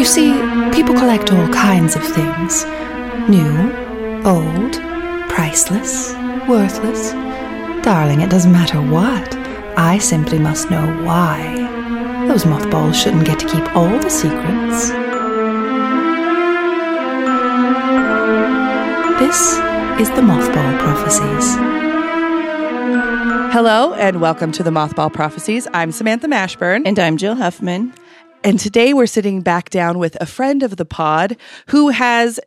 You see, people collect all kinds of things new, old, priceless, worthless. Darling, it doesn't matter what. I simply must know why. Those mothballs shouldn't get to keep all the secrets. This is the Mothball Prophecies. Hello and welcome to the Mothball Prophecies. I'm Samantha Mashburn. And I'm Jill Huffman. And today we're sitting back down with a friend of the pod who has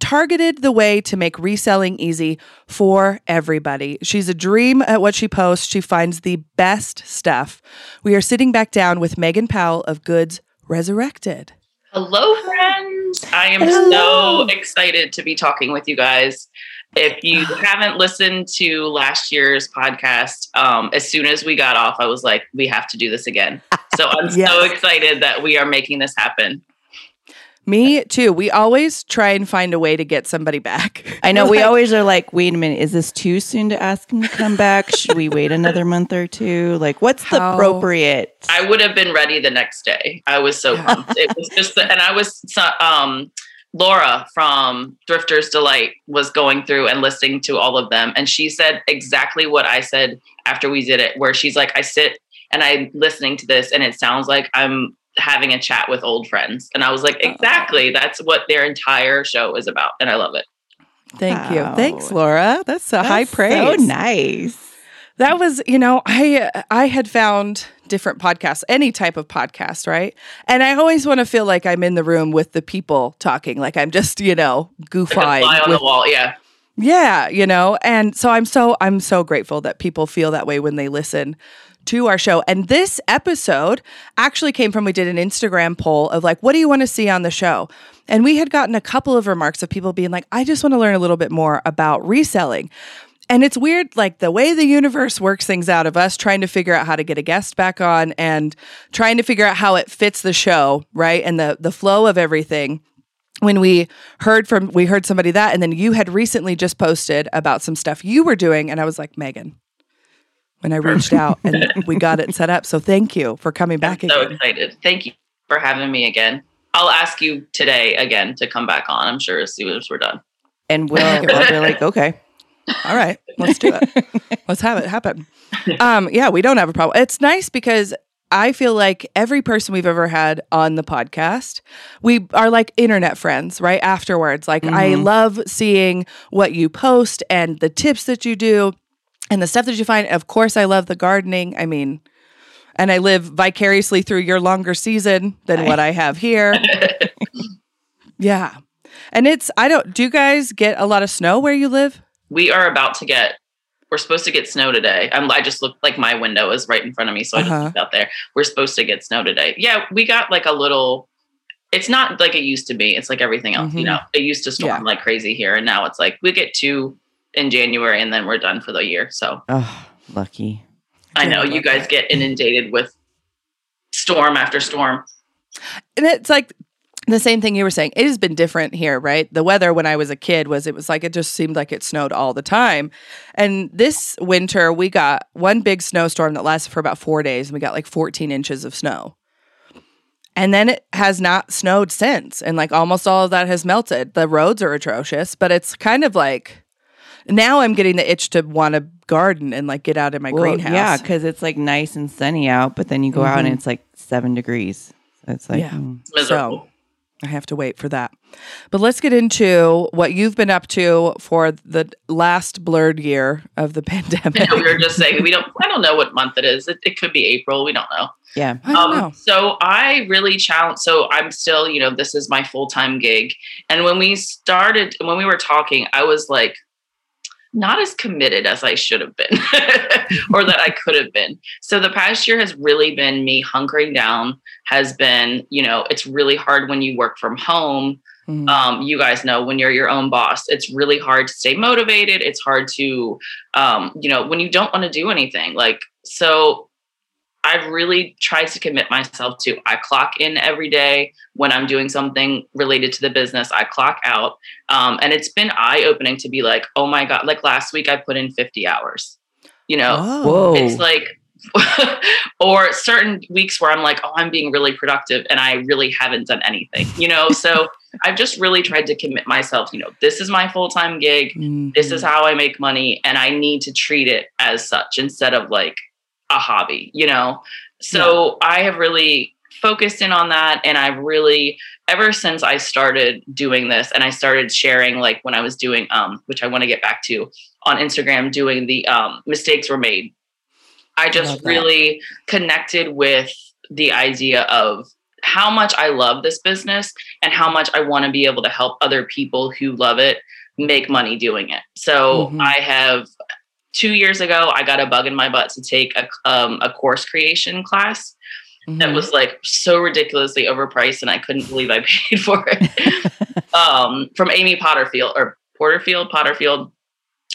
targeted the way to make reselling easy for everybody. She's a dream at what she posts. She finds the best stuff. We are sitting back down with Megan Powell of Goods Resurrected. Hello, friends. I am Hello. so excited to be talking with you guys. If you haven't listened to last year's podcast, um, as soon as we got off, I was like, we have to do this again. So I'm so excited that we are making this happen. Me too. We always try and find a way to get somebody back. I know we always are like, wait a minute, is this too soon to ask him to come back? Should we wait another month or two? Like, what's the appropriate? I would have been ready the next day. I was so pumped. it was just, the, and I was, so- um, Laura from Thrifters Delight was going through and listening to all of them. And she said exactly what I said after we did it, where she's like, I sit and I'm listening to this and it sounds like I'm having a chat with old friends. And I was like, oh. exactly. That's what their entire show is about. And I love it. Thank you. Thanks, Laura. That's a high praise. So nice. That was, you know, I I had found different podcasts, any type of podcast, right? And I always want to feel like I'm in the room with the people talking, like I'm just, you know, Like goofy. fly on with- the wall. Yeah. yeah, you know. And so I'm so I'm so grateful that people feel that way when they listen to our show. And this episode actually came from we did an Instagram poll of like, what do you want to see on the show? And we had gotten a couple of remarks of people being like, I just want to learn a little bit more about reselling. And it's weird, like the way the universe works things out of us trying to figure out how to get a guest back on and trying to figure out how it fits the show, right? And the the flow of everything when we heard from we heard somebody that and then you had recently just posted about some stuff you were doing and i was like megan when i reached out and we got it set up so thank you for coming back I'm so again excited. Thank you for having me again. I'll ask you today again to come back on. I'm sure as soon as we're done. And we'll, we'll be like, okay. All right let's do it let's have it happen um yeah we don't have a problem it's nice because I feel like every person we've ever had on the podcast, we are like internet friends, right? Afterwards. Like, I Mhm. love seeing what you post and the tips that you do and the stuff that you find. Of course, I love the gardening. I mean, and I live vicariously through your longer season than what I have here. yeah. And it's, I don't, do you guys get a lot of snow where you live? We are about to get we're supposed to get snow today. I'm, I just looked like my window is right in front of me, so I Uh-huh. just looked out there. We're supposed to get snow today. Yeah, we got like a little. It's not like it used to be. It's like everything else. Mhm. You know, it used to storm Yeah. like crazy here, and now it's like we get two in January, and then we're done for the year. So Oh, lucky. I know I you guys that. get inundated with storm after storm. and it's like the same thing you were saying. It has been different here, right? The weather when I was a kid was it was like it just seemed like it snowed all the time. And this winter we got one big snowstorm that lasted for about 4 days and we got like 14 inches of snow. And then it has not snowed since and like almost all of that has melted. The roads are atrocious, but it's kind of like now I'm getting the itch to want to garden and like get out in my Well, greenhouse. Yeah, because it's like nice and sunny out, but then you go out and Mhm. it's like seven degrees. So it's like, Yeah. mm. It's miserable. I have to wait for that. But let's get into what you've been up to for the last blurred year of the pandemic. we were just saying we don't. I don't know what month it is. It, it could be April. We don't know. yeah. I Um, know. So I really challenge. So I'm still, you know, this is my full time gig. And when we started, when we were talking, I was like, not as committed as I should have been or that I could have been. So the past year has really been me hunkering down, has been, you know, it's really hard when you work from home. Mhm. Um, you guys know when you're your own boss, it's really hard to stay motivated. It's hard to, um, you know, when you don't want to do anything. Like, so I've really tried to commit myself to I clock in every day when I'm doing something related to the business. I clock out. Um, and it's been eye opening to be like, oh my God, like last week I put in 50 hours. You know, Oh. It's like or certain weeks where I'm like, oh, I'm being really productive and I really haven't done anything, you know? So I've just really tried to commit myself, you know, this is my full time gig. Mm-hmm. This is how I make money. And I need to treat it as such instead of like a hobby, you know? So yeah. I have really focused in on that. And I've really, ever since I started doing this and I started sharing, like when I was doing, um, which I want to get back to on Instagram, doing the um, mistakes were made I just really connected with the idea of how much I love this business and how much I want to be able to help other people who love it make money doing it. So mm-hmm. I have two years ago, I got a bug in my butt to take a, um, a course creation class mm-hmm. that was like so ridiculously overpriced, and I couldn't believe I paid for it. um, from Amy Potterfield or Porterfield, Potterfield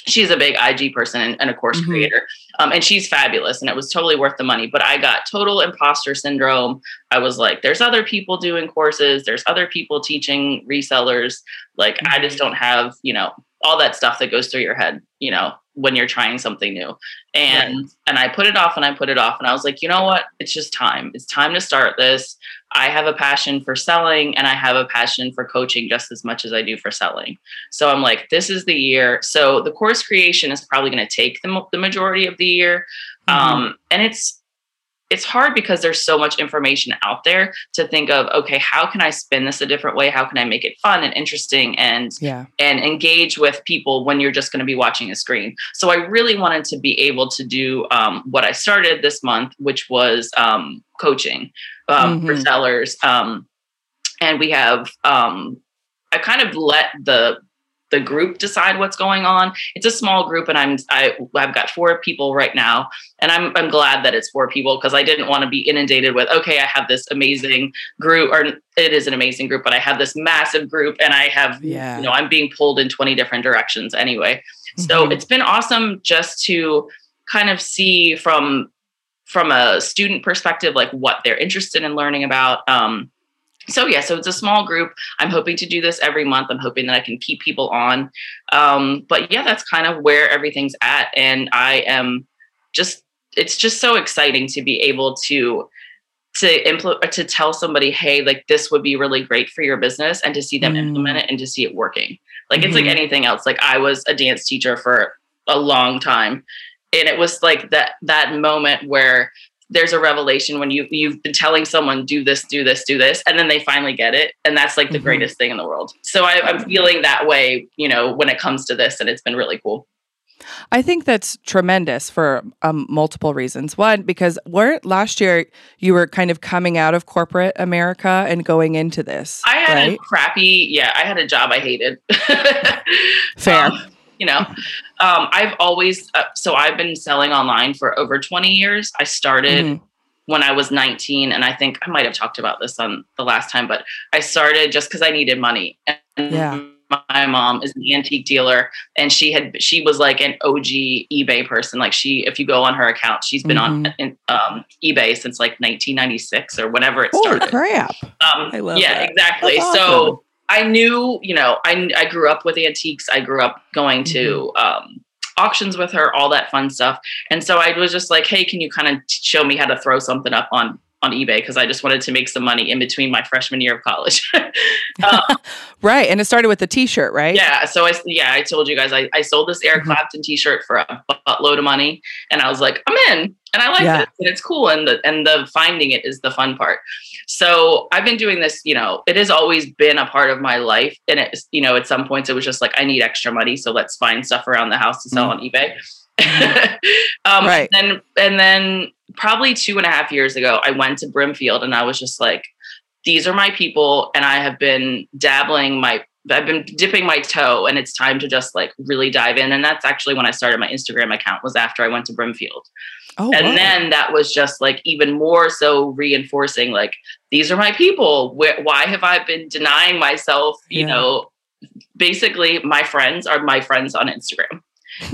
she's a big IG person and, and a course mm-hmm. creator. Um, and she's fabulous and it was totally worth the money. But I got total imposter syndrome. I was like, there's other people doing courses, there's other people teaching resellers. Like, mm-hmm. I just mm-hmm. don't have, you know, all that stuff that goes through your head, you know, when you're trying something new. And right. and I put it off and I put it off and I was like, you know what? It's just time. It's time to start this. I have a passion for selling and I have a passion for coaching just as much as I do for selling. So I'm like, this is the year. So the course creation is probably going to take the, the majority of the year. Mm-hmm. Um, and it's it's hard because there's so much information out there to think of okay how can i spin this a different way how can i make it fun and interesting and yeah. and engage with people when you're just going to be watching a screen so i really wanted to be able to do um, what i started this month which was um, coaching um, mm-hmm. for sellers um, and we have um, i kind of let the the group decide what's going on. It's a small group, and I'm I, I've got four people right now, and I'm I'm glad that it's four people because I didn't want to be inundated with okay, I have this amazing group, or it is an amazing group, but I have this massive group, and I have yeah. you know I'm being pulled in 20 different directions anyway. Mm-hmm. So it's been awesome just to kind of see from from a student perspective like what they're interested in learning about. Um, so yeah so it's a small group i'm hoping to do this every month i'm hoping that i can keep people on um, but yeah that's kind of where everything's at and i am just it's just so exciting to be able to to implement to tell somebody hey like this would be really great for your business and to see them mm. implement it and to see it working like mm-hmm. it's like mm-hmm. anything else like i was a dance teacher for a long time and it was like that that moment where there's a revelation when you you've been telling someone do this do this do this and then they finally get it and that's like the mm-hmm. greatest thing in the world so I, i'm feeling that way you know when it comes to this and it's been really cool I think that's tremendous for um, multiple reasons. One, because last year you were kind of coming out of corporate America and going into this. I had right? a crappy, yeah, I had a job I hated. Fair. Um, you know um, i've always uh, so i've been selling online for over 20 years i started mm-hmm. when i was 19 and i think i might have talked about this on the last time but i started just because i needed money and yeah my mom is an antique dealer and she had she was like an og ebay person like she if you go on her account she's been mm-hmm. on um, ebay since like 1996 or whenever it started crap um, I love yeah that. exactly awesome. so I knew, you know, I, I grew up with antiques. I grew up going to mm-hmm. um, auctions with her, all that fun stuff. And so I was just like, hey, can you kind of show me how to throw something up on on eBay because I just wanted to make some money in between my freshman year of college. um, right, and it started with the T-shirt, right? Yeah. So I yeah I told you guys I, I sold this Eric mm-hmm. Clapton T-shirt for a buttload of money, and I was like I'm in, and I like yeah. it, and it's cool, and the and the finding it is the fun part. So I've been doing this, you know, it has always been a part of my life, and it's you know at some points it was just like I need extra money, so let's find stuff around the house to sell mm-hmm. on eBay. um, right. And then, and then probably two and a half years ago, I went to Brimfield and I was just like, these are my people. And I have been dabbling my, I've been dipping my toe and it's time to just like really dive in. And that's actually when I started my Instagram account was after I went to Brimfield. Oh, and wow. then that was just like even more so reinforcing like these are my people Where, why have i been denying myself you yeah. know basically my friends are my friends on instagram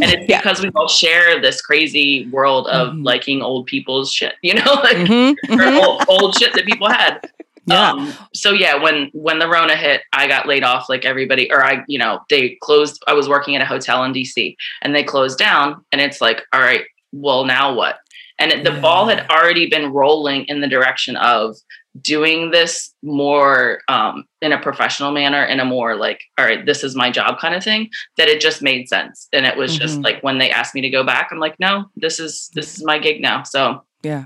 and it's yeah. because we all share this crazy world of mm-hmm. liking old people's shit you know like mm-hmm. mm-hmm. Old, old, shit that people had yeah. Um, so yeah when when the rona hit i got laid off like everybody or i you know they closed i was working at a hotel in dc and they closed down and it's like all right well now what And it, the ball had already been rolling in the direction of doing this more um, in a professional manner, in a more like, all right, this is my job kind of thing, that it just made sense. And it was just Mhm. like when they asked me to go back, I'm like, no, this is this is my gig now. So Yeah.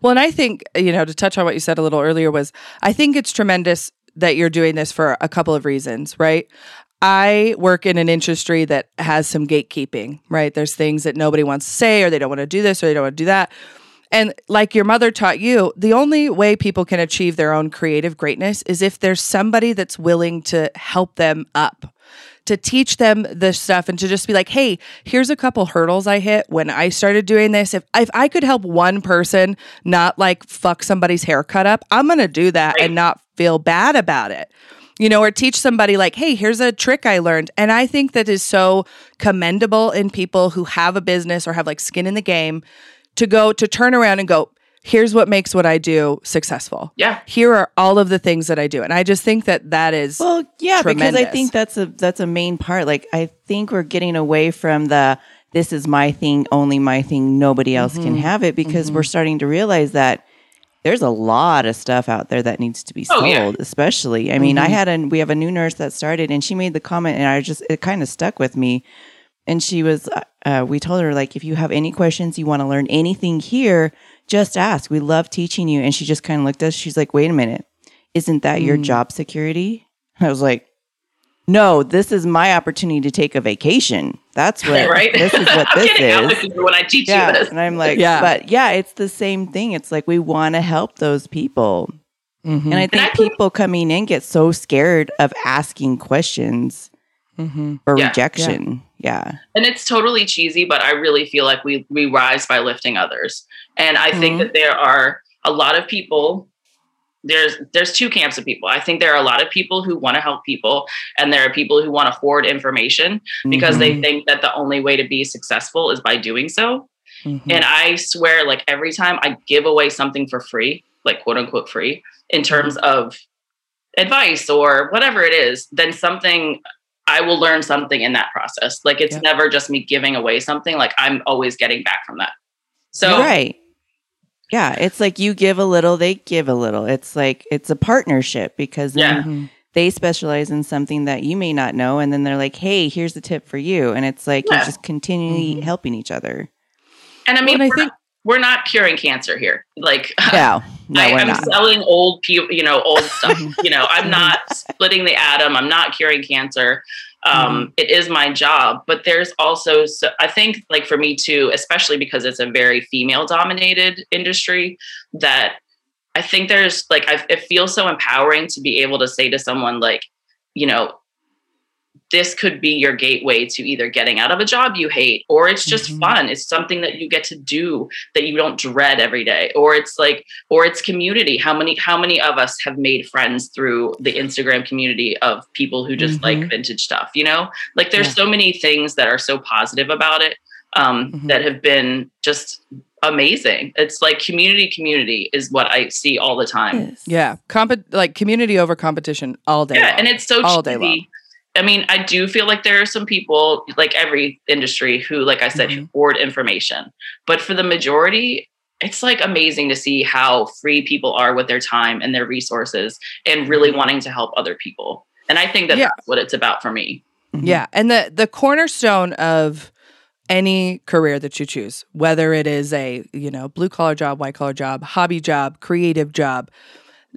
Well, and I think, you know, to touch on what you said a little earlier was I think it's tremendous that you're doing this for a couple of reasons, right? I work in an industry that has some gatekeeping, right? There's things that nobody wants to say or they don't want to do this or they don't want to do that. And like your mother taught you, the only way people can achieve their own creative greatness is if there's somebody that's willing to help them up, to teach them this stuff and to just be like, hey, here's a couple hurdles I hit when I started doing this. If if I could help one person not like fuck somebody's haircut up, I'm gonna do that and not feel bad about it. You know, or teach somebody like, hey, here's a trick I learned. And I think that is so commendable in people who have a business or have like skin in the game to go to turn around and go, here's what makes what I do successful. yeah, Here are all of the things that I do. And I just think that that is Well, yeah, because I think that's a that's a main part. Like I think we're getting away from the this is my thing, only my thing, nobody else Mm-hmm. can have it because we're starting to realize that there's a lot of stuff out there that needs to be Oh, sold, yeah. especially. I mean, I Mm-hmm. had a we have a new nurse that started and she made the comment and I just it kind of stuck with me. And she was uh, we told her like if you have any questions, you want to learn anything here, just ask. We love teaching you. And she just kind of looked at us. She's like, "Wait a minute. Isn't that your Mm. job security?" I was like, no, this is my opportunity to take a vacation. That's what right. this is what I'm this getting out with is. when I teach Yeah. you this. And I'm like, Yeah. but yeah, it's the same thing. It's like we want to help those people. Mhm. And I think I think- people coming in get so scared of asking questions Mhm. or Yeah. rejection. Yeah. and it's totally cheesy but i really feel like we we rise by lifting others and i think Mhm. that there are a lot of people there's there's two camps of people i think there are a lot of people who want to help people and there are people who want to hoard information because Mhm. they think that the only way to be successful is by doing so Mhm. and i swear like every time i give away something for free like quote unquote free in terms of advice or whatever it is then something i will learn something in that process like it's Yeah. never just me giving away something like i'm always getting back from that so You're right. Yeah. It's like you give a little, they give a little. It's like it's a partnership because then Yeah. Mhm. they specialize in something that you may not know. And then they're like, hey, here's the tip for you. And it's like Yeah. you're just continually Mhm. helping each other. and i mean Well, and I we're, think- not, we're not curing cancer here like No, no, I, we're I'm not. selling old, pu- you know, old stuff. you know, I'm not splitting the atom. I'm not curing cancer. Um, it is my job, but there's also, so I think, like for me too, especially because it's a very female-dominated industry, that I think there's like I, it feels so empowering to be able to say to someone like, you know, this could be your gateway to either getting out of a job you hate or it's just Mhm. fun it's something that you get to do that you don't dread every day or it's like or it's community how many how many of us have made friends through the instagram community of people who just like Mhm. vintage stuff you know like there's Yeah. so many things that are so positive about it um, Mhm. that have been just amazing it's like community community is what i see all the time Yeah, comp- like community over competition all day. yeah, long. and it's so all day long. I mean, I do feel like there are some people, like every industry, who, like I said, Mhm. hoard information. But for the majority, it's like amazing to see how free people are with their time and their resources and really wanting to help other people. And I think that Mm-hmm. Yeah. that's what it's about for me. Mhm. Yeah, and the the cornerstone of any career that you choose, whether it is a, you know, blue collar job, white collar job, hobby job, creative job,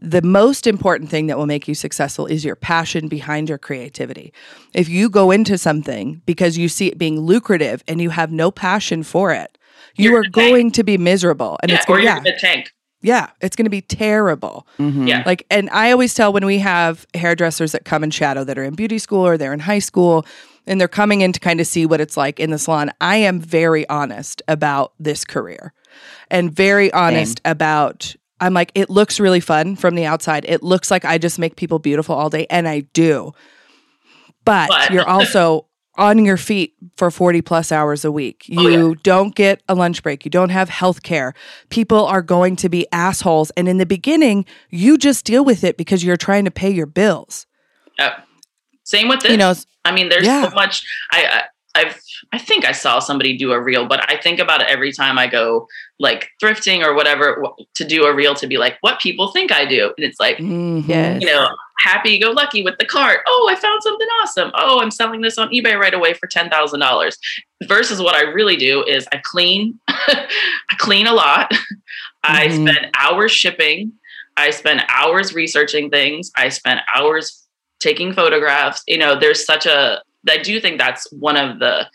the most important thing that will make you successful is your passion behind your creativity. If you go into something because you see it being lucrative and you have no passion for it, you You're are gonna tank. to be miserable and yeah, it's or going you're yeah, going to tank. yeah, it's going to be terrible. Mhm. Yeah. Like, and I always tell when we have hairdressers that come and shadow that are in beauty school or they're in high school and they're coming in to kind of see what it's like in the salon, I am very honest about this career and very honest about. I'm like, it looks really fun from the outside. It looks like I just make people beautiful all day, and I do. But, But- you're also on your feet for 40 plus hours a week. Oh, You don't get a lunch break. You don't have health care. People are going to be assholes. And in the beginning, you just deal with it because you're trying to pay your bills. Uh, same with this. You know, I mean, there's Yeah. so much. I I've I think I saw somebody do a reel, but I think about it every time I go like thrifting or whatever to do a reel to be like what people think I do, and it's like. Yes. you know happy go lucky with the cart. Oh, I found something awesome. Oh, I'm selling this on eBay right away for ten thousand dollars. Versus what I really do is I clean, I clean a lot. I Mhm. spend hours shipping. I spend hours researching things. I spend hours taking photographs. You know, there's such a, I do think that's one of the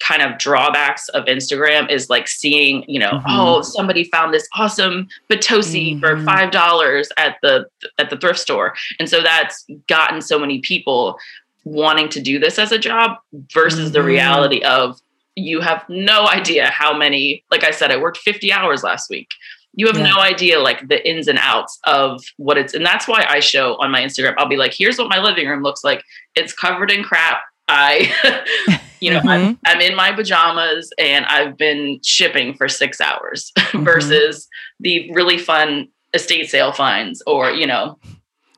kind of drawbacks of Instagram is like seeing, you know, Mhm. oh, somebody found this awesome Potosi for Mhm. five dollars at the at the thrift store. And so that's gotten so many people wanting to do this as a job versus the Mhm. reality of you have no idea how many, like I said, I worked 50 hours last week you have Yeah. no idea like the ins and outs of what it's and that's why i show on my instagram i'll be like here's what my living room looks like it's covered in crap i you know I'm, mm-hmm. I'm in my pajamas and i've been shipping for six hours mm-hmm. versus the really fun estate sale finds or you know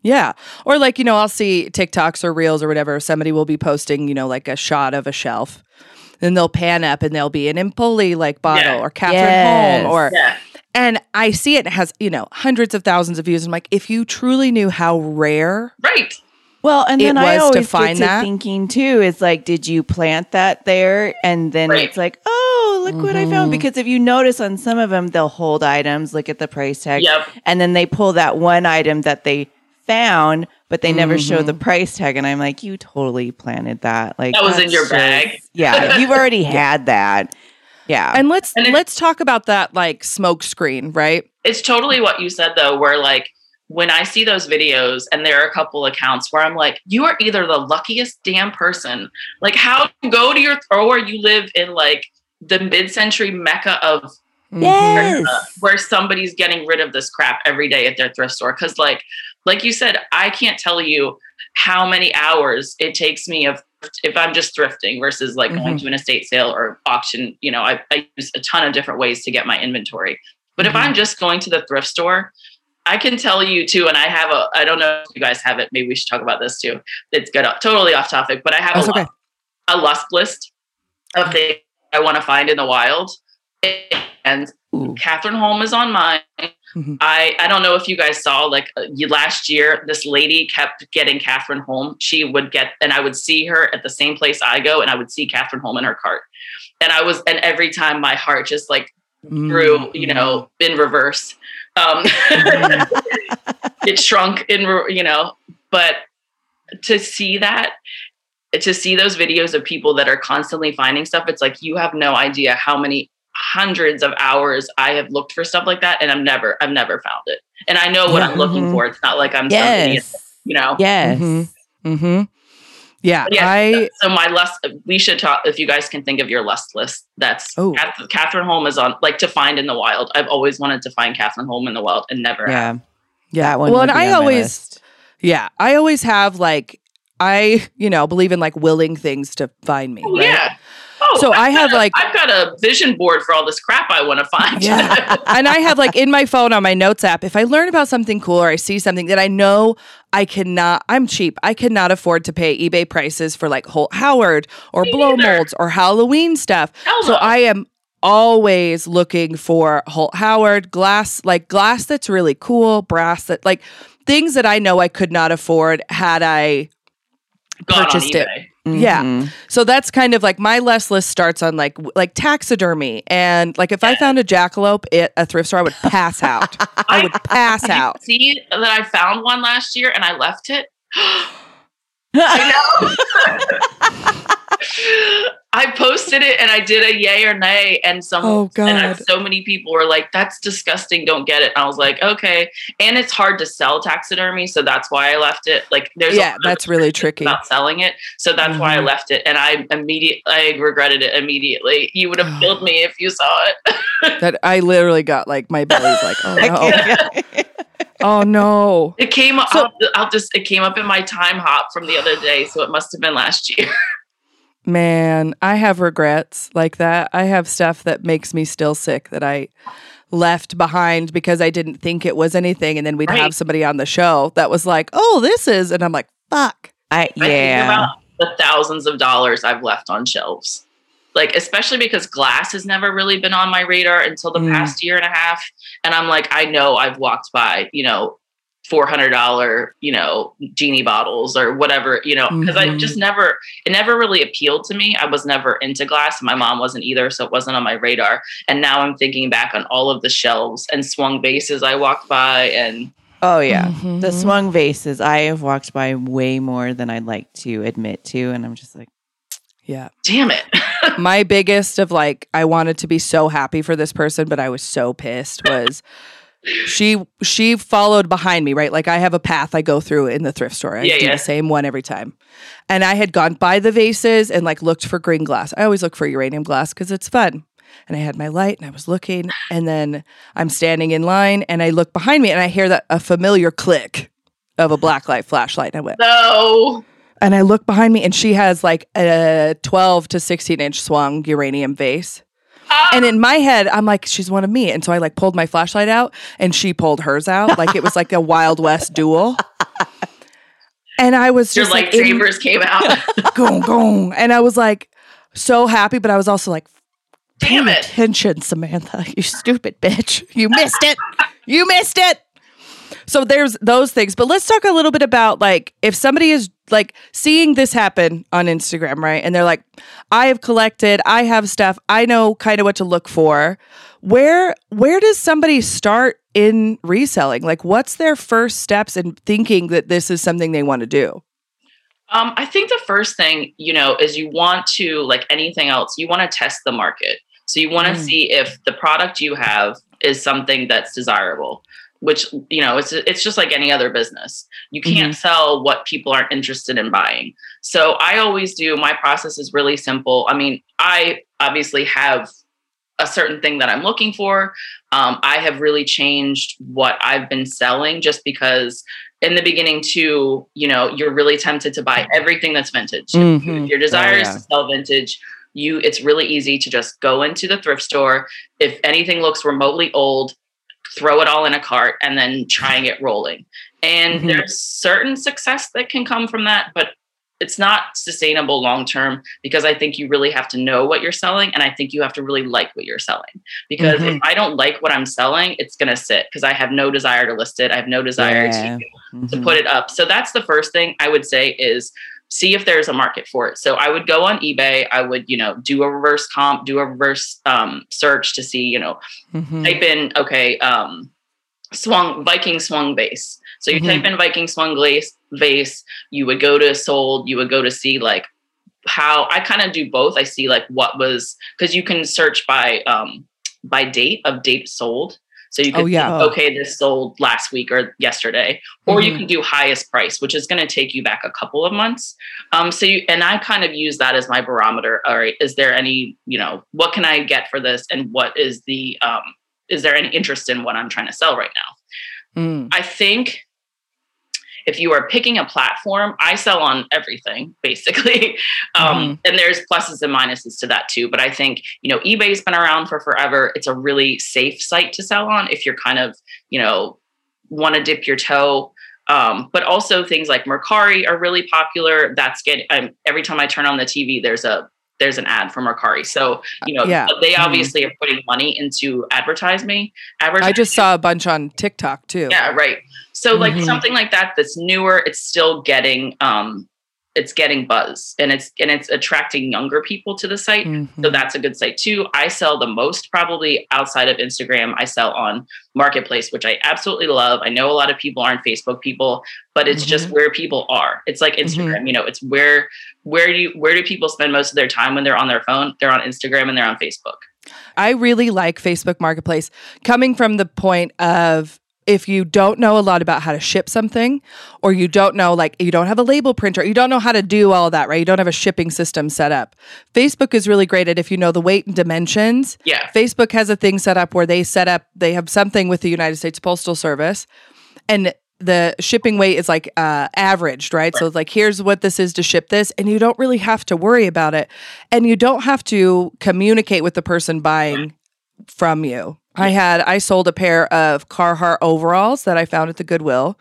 Yeah. Or like, you know, I'll see TikToks or reels or whatever. Somebody will be posting, you know, like a shot of a shelf. Then they'll pan up and there'll be an Empoli like bottle Yeah. or Catherine Yes. Holm or yeah and I see it, it has, you know, hundreds of thousands of views. I'm like, if you truly knew how rare right Well, and it then I was to always find get to that. thinking too. is like, did you plant that there? And then Right. it's like, oh, look what I found. Mm-hmm. Because if you notice on some of them, they'll hold items, look at the price tag, yep and then they pull that one item that they found, but they never show the mm-hmm. price tag. And I'm like, you totally planted that. Like That was in that's your just- bag. Yeah, you've already had that. Yeah, and let's And it- let's talk about that like smoke screen, right? it's totally what you said though where like when i see those videos and there are a couple accounts where i'm like you are either the luckiest damn person. Like how you go to your or you live in like the mid-century mecca of Mm-hmm. yes, where somebody's getting rid of this crap every day at their thrift store. Because like like you said i can't tell you how many hours it takes me of if i'm just thrifting versus like going to an estate sale or auction you know I, I use a ton of different ways to get my inventory. But if i'm just going to the thrift store i can tell you too and i have a i don't know if you guys have it maybe we should talk about this too it's good totally off topic but i have That's a, okay. lust, a lust list of things i want to find in the wild and Ooh. Catherine Holm is on mine. Mhm. I I don't know if you guys saw like uh, last year this lady kept getting Catherine Holm. She would get and I would see her at the same place I go and I would see Catherine Holm in her cart. And I was and every time my heart just like grew, you know, in reverse. Um it shrunk in you know, but to see that to see those videos of people that are constantly finding stuff it's like you have no idea how many hundreds of hours I have looked for stuff like that and I'm never I've never found it. And I know what I'm looking Mhm. for. It's not like I'm somebody, you know. yes. Mhm. Mm-hmm. Yeah, yeah, I so my lust we should talk if you guys can think of your lust list. That's Oh. Catherine Holm is on like to find in the wild. I've always wanted to find Catherine Holm in the wild and never have. Yeah, yeah. one. well, and I always list. yeah, I always have like I you know believe in like willing things to find me. Oh, right? yeah. Oh, So I've I have, a- like- I've got a vision board for all this crap I want to find. Yeah. and I have like in my phone on my notes app, if I learn about something cool or I see something that I know I cannot, I'm cheap, I cannot afford to pay eBay prices for like Holt Howard or Me blow neither. molds or Halloween stuff. Hell So. I am always looking for Holt Howard glass, like glass that's really cool, brass that like things that I know I could not afford had I on purchased it. eBay. Yeah. Mm-hmm. So that's kind of like my less list starts on like like taxidermy and like if I found a jackalope at a thrift store, I would pass out. I would pass out. See that I found one last year and I left it. I know. I posted it and I did a yay or nay, and some Oh, and I- so many people were like, "That's disgusting. Don't get it." And I was like, "Okay." And it's hard to sell taxidermy, so that's why I left it. Like, there's Yeah, that's really tricky. about selling it, so that's why I Mhm. left it. And I immediately I regretted it immediately. You would have killed me if you saw it. That I literally got like my belly's like, oh no, oh no. It came So- up. I'll just. It came up in my Timehop from the other day, so it must have been last year. Man, I have regrets like that. I have stuff that makes me still sick that I left behind because I didn't think it was anything. And then we'd Right. have somebody on the show that was like, oh, this is. And I'm like, fuck. I I think yeah. about the thousands of dollars I've left on shelves. Like, especially because glass has never really been on my radar until the Mm. past year and a half. And I'm like, I know I've walked by, you know, $400, you know, genie bottles or whatever, you know, because I Mhm. just never, it never really appealed to me. I was never into glass. My mom wasn't either. So it wasn't on my radar. And now I'm thinking back on all of the shelves and swung vases I walked by and Oh yeah. Mhm. The swung vases I have walked by way more than I'd like to admit to and I'm just like Yeah. damn it. My biggest of like, I wanted to be so happy for this person, but I was so pissed was she she followed behind me, right? Like I have a path I go through in the thrift store. I Yeah, do yeah. the same one every time. And I had gone by the vases and like looked for green glass. I always look for uranium glass because it's fun. And I had my light and I was looking, and then I'm standing in line and I look behind me and I hear that a familiar click of a black light flashlight. And I went, no. and I look behind me and she has like a 12 to 16 inch swung uranium vase. And in my head, I'm like, she's one of me. And so I like pulled my flashlight out and she pulled hers out. Like it was like a Wild West duel. And I was Your just like, in- came out. gong, gong. And I was like so happy, but I was also like, Damn it. attention, Samantha, you stupid bitch. You missed it. You missed it. So there's those things. But let's talk a little bit about like if somebody is like seeing this happen on Instagram, right? And they're like, I have collected, I have stuff, I know kind of what to look for. Where where does somebody start in reselling? Like what's their first steps in thinking that this is something they want to do? Um, I think the first thing, you know, is you want to, like anything else, you want to test the market. So you want to Mm. see if the product you have is something that's desirable, which, you know, it's it's just like any other business. You can't sell what people aren't interested in buying. So I always do my process is really simple. I mean, I obviously have a certain thing that I'm looking for. Um, I have really changed what I've been selling just because in the beginning too, you know, you're really tempted to buy everything that's vintage. Mhm. If your desire Oh, is to sell vintage, you it's really easy to just go into the thrift store. If anything looks remotely old, throw it all in a cart and then trying get rolling. And Mhm. there's certain success that can come from that, but it's not sustainable long term because I think you really have to know what you're selling and I think you have to really like what you're selling. Because if I don't like what I'm selling, it's going to sit because I have no desire to list it. I have no desire Yeah. to to Mhm. put it up. So that's the first thing I would say is see if there's a market for it. So I would go on eBay. I would, you know, do a reverse comp, do a reverse um, search to see, you know, Mhm. type in okay, um, swung Viking swung vase. So you Mhm. type in Viking swung vase, vase. You would go to sold. You would go to see like how I kind of do both. I see like what was because you can search by um, by date of date sold. So you can Oh, yeah. Oh. okay, this sold last week or yesterday, or you Mhm. can do highest price, which is going to take you back a couple of months. Um, so you and I kind of use that as my barometer. All right, is there any, you know, what can I get for this, and what is the, um, is there any interest in what I'm trying to sell right now? Mm. I think if you are picking a platform, I sell on everything basically. Um, And there's pluses and minuses to that too. But I think, you know, eBay's been around for forever. It's a really safe site to sell on if you're kind of, you know, want to dip your toe. Um, but also things like Mercari are really popular. That's getting um, every time I turn on the TV, there's a there's an ad for Mercari. So you know Yeah. they Mhm. obviously are putting money into advertising. Advertising I just saw a bunch on TikTok too. yeah, right. So like Mhm. something like that that's newer, it's still getting um it's getting buzz and it's and it's attracting younger people to the site. Mhm. So that's a good site too. I sell the most probably outside of Instagram. I sell on Marketplace, which I absolutely love. I know a lot of people aren't Facebook people, but it's just where people are. It's like Instagram, you know, it's where where do you where do people spend most of their time when they're on their phone? They're on Instagram and they're on Facebook. I really like Facebook Marketplace coming from the point of if you don't know a lot about how to ship something or you don't know like you don't have a label printer you don't know how to do all that right you don't have a shipping system set up facebook is really great at if you know the weight and dimensions Yeah. facebook has a thing set up where they set up they have something with the united states postal service and the shipping weight is like uh, averaged, right? So it's like, here's what this is to ship this, and you don't really have to worry about it, and you don't have to communicate with the person buying from you. I had I sold a pair of Carhartt overalls that I found at the Goodwill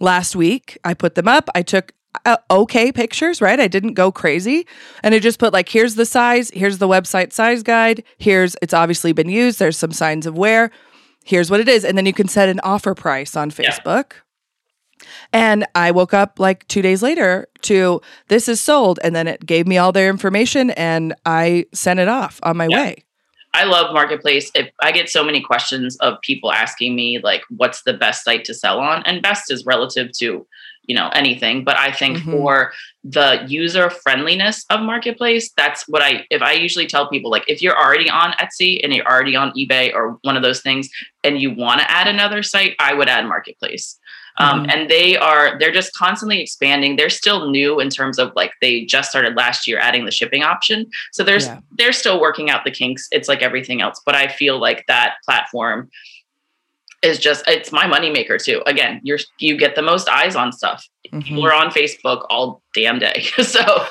last week. I put them up. I took uh, okay pictures, right? I didn't go crazy. And I just put like, here's the size, here's the website size guide, here's, it's obviously been used, there's some signs of wear, here's what it is. And then you can set an offer price on Facebook. And I woke up like two days later to this is sold. And then it gave me all their information and I sent it off on my Yeah. way. I love marketplace. If I get so many questions of people asking me like what's the best site to sell on and best is relative to, you know, anything, but I think Mhm. for the user friendliness of marketplace, that's what I if I usually tell people like if you're already on Etsy and you're already on eBay or one of those things and you want to add another site, I would add marketplace. Um, and they are they're just constantly expanding they're still new in terms of like they just started last year adding the shipping option so there's Yeah. they're still working out the kinks it's like everything else but i feel like that platform is just it's my moneymaker too again you're you get the most eyes on stuff Mhm. people are on facebook all damn day so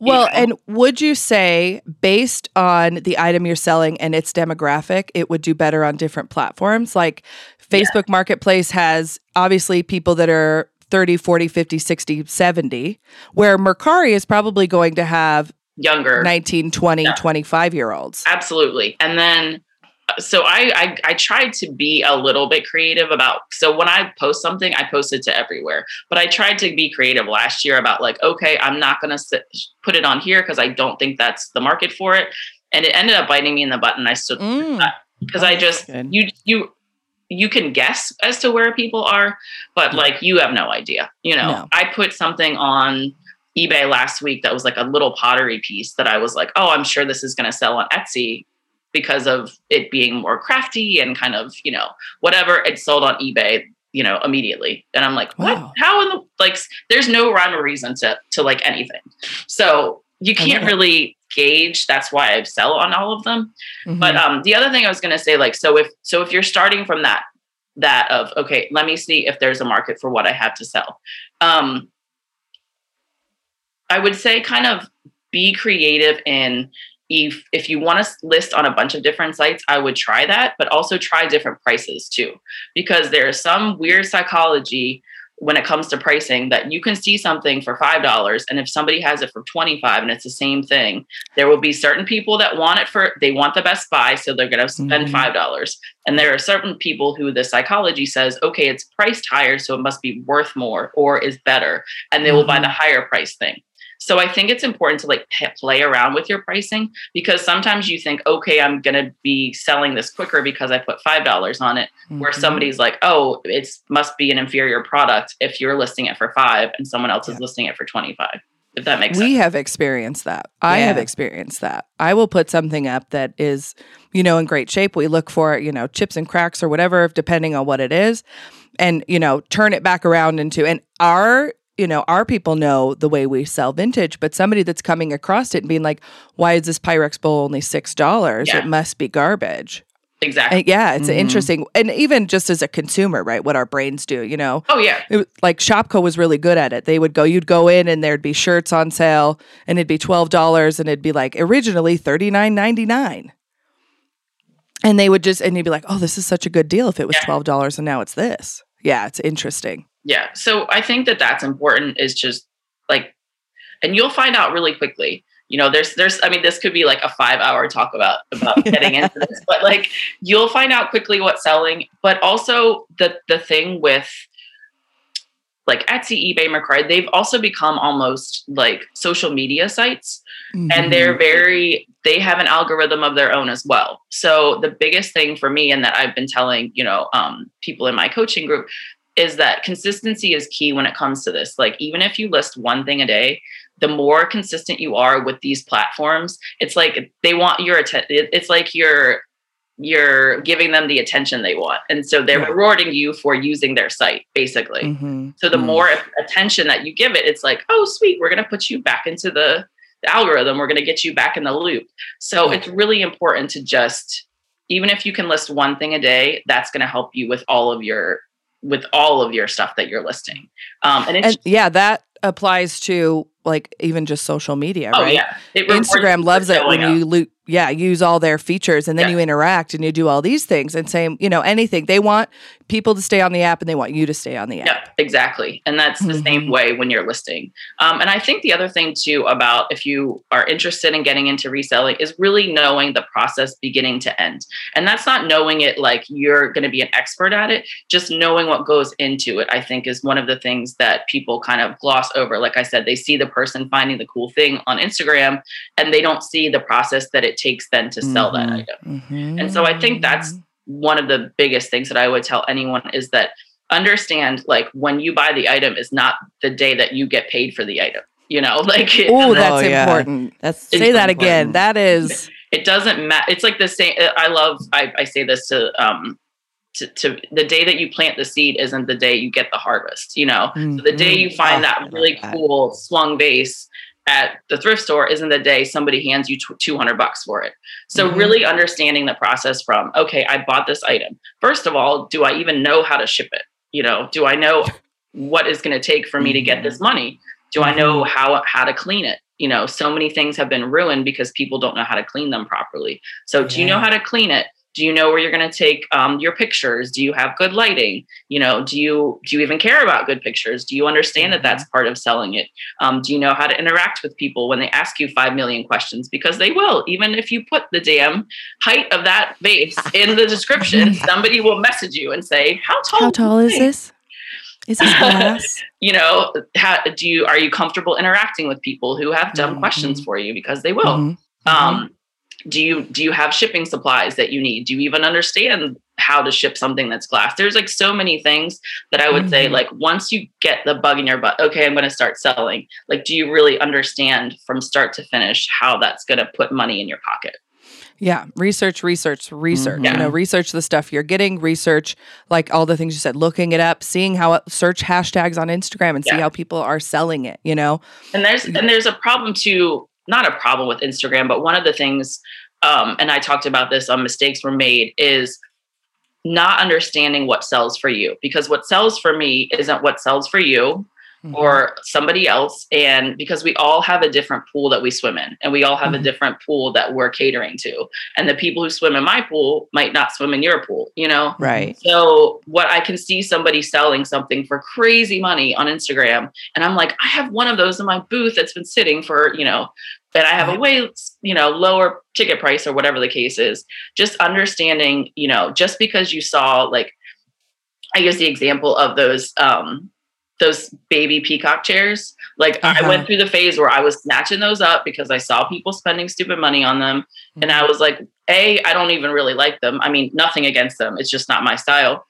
Well, know? and would you say, based on the item you're selling and its demographic, it would do better on different platforms? Like Facebook Marketplace has obviously people that are 30, 40, 50, 60, 70, where Mercari is probably going to have younger 19, 20, Yeah. 25 year olds. absolutely and then so I, I i tried to be a little bit creative about so when i post something i post it to everywhere but i tried to be creative last year about like okay i'm not going to sit, put it on here because i don't think that's the market for it and it ended up biting me in the butt and i stood Mm. because i just you you you can guess as to where people are but like you have no idea you know? No. i put something on ebay last week that was like a little pottery piece that i was like oh i'm sure this is going to sell on etsy because of it being more crafty and kind of you know whatever. It sold on ebay you know immediately. And i'm like what? Wow. how in the like there's no rhyme or reason to to like anything. So you can't really gauge that's why i sell on all of them Mhm. but um, the other thing I was going to say, like, so if so, if you're starting from that that of okay, let me see if there's a market for what I have to sell. Um, I would say, kind of be creative in if if you want to list on a bunch of different sites, I would try that, but also try different prices too, because there's some weird psychology when it comes to pricing that you can see something for five dollars, and if somebody has it for twenty five and it's the same thing, there will be certain people that want it for they want the best buy so they're going to spend Mhm. five dollars. And there are certain people who the psychology says okay it's priced higher so it must be worth more or is better and they will buy the higher price thing so i think it's important to like play around with your pricing because sometimes you think okay i'm going to be selling this quicker because i put five dollars on it where Mhm. somebody's like oh it must be an inferior product if you're listing it for five and someone else is listing it for 25 if that makes sense. we sense have experienced that. I have experienced that. I will put something up that is, you know, in great shape. We look for, you know, chips and cracks or whatever, depending on what it is, and, you know, turn it back around into, and our, you know, our people know the way we sell vintage, but somebody that's coming across it and being like, why is this Pyrex bowl only $6? Yeah. It must be garbage. exactly And yeah, it's Mhm. interesting. And even just as a consumer, right? What our brains do, you know? oh yeah it, was- like Shopko was really good at it. They would go, you'd go in and there'd be shirts on sale and it'd be $12 and it'd be like originally $39.99. And they would just, and you'd be like, oh, this is such a good deal if it was Yeah. $12 and now it's this. Yeah, it's interesting. Yeah. So I think that that's important is just like, and you'll find out really quickly. You know, there's, there's, I mean, this could be like a five hour talk about, about getting into this, but like you'll find out quickly what's selling. But also the, the thing with like Etsy, eBay, Mercari, they've also become almost like social media sites Mm-hmm. and they're very they have an algorithm of their own as well so the biggest thing for me and that i've been telling you know um, people in my coaching group is that consistency is key when it comes to this like even if you list one thing a day the more consistent you are with these platforms it's like they want your attention it's like you're you're giving them the attention they want and so they're Right. rewarding you for using their site basically Mhm. so the Mm. more attention that you give it, it's like, oh, sweet, we're going to put you back into the, the algorithm. We're going to get you back in the loop. So Yeah. it's really important to just, even if you can list one thing a day, that's going to help you with all of your with all of your stuff that you're listing. Um, and And yeah, that applies to like even just social media, Oh right? yeah, It Instagram loves it when up. you lo- yeah use all their features and then Yeah. you interact and you do all these things and same you know anything they want people to stay on the app and they want you to stay on the app. Yeah, exactly. And that's the Mhm. same way when you're listing. Um, and I think the other thing too about if you are interested in getting into reselling is really knowing the process beginning to end. And that's not knowing it like you're going to be an expert at it, just knowing what goes into it, I think is one of the things that people kind of gloss over. Like I said, they see the person finding the cool thing on Instagram and they don't see the process that it takes then to sell that Mhm. item. Mhm. And so I think that's one of the biggest things that I would tell anyone is that understand like when you buy the item is not the day that you get paid for the item. You know, like it, Oh, that's Oh, yeah. important. That's Say that important. again. That is it doesn't matter. It's like the same. I love. I, I say this to um to, to the day that you plant the seed isn't the day you get the harvest. You know, so the mm-hmm. day you find Oh, that really that. cool swung vase at the thrift store isn't the day somebody hands you tw- 200 bucks for it. So Mhm. really understanding the process from, okay, I bought this item. First of all, do I even know how to ship it? You know, do I know what is going to take for me to get this mm-hmm. money? Do I know mm-hmm. how how to clean it? You know, so many things have been ruined because people don't know how to clean them properly. So do you know how to clean it? Do you know where you're going to take um, your pictures? Do you have good lighting? You know, do you do you even care about good pictures? Do you understand that that's part of selling it? Um, do you know how to interact with people when they ask you five million questions? Because they will, even if you put the damn height of that vase in the description, somebody will message you and say, "How tall? how tall is this?" Is this glass? you know how do you are you comfortable interacting with people who have dumb Mhm. questions for you because they will Mhm. um do you do you have shipping supplies that you need do you even understand how to ship something that's glass there's like so many things that i would say Mhm. like once you get the bug in your butt okay i'm going to start selling like do you really understand from start to finish how that's going to put money in your pocket Yeah, research, research, research. Mhm. You know, research the stuff you're getting, research like all the things you said, looking it up, seeing how search hashtags on Instagram and see how people are selling it, you know. and there's and there's a problem too not a problem with instagram but one of the things um, and i talked about this on mistakes were made is not understanding what sells for you because what sells for me isn't what sells for you Mm-hmm. or somebody else and because we all have a different pool that we swim in and we all have Mhm. a different pool that we're catering to and the people who swim in my pool might not swim in your pool you know Right. so what I can see somebody selling something for crazy money on Instagram, and I'm like, I have one of those in my booth that's been sitting for you know, and I have a way you know lower ticket price or whatever the case is. Just understanding, you know, just because you saw like, I use the example of those um those baby peacock chairs. Like I Uh-huh. went through the phase where I was snatching those up because I saw people spending stupid money on them. And I was like, A, I don't even really like them. I mean, nothing against them. It's just not my style.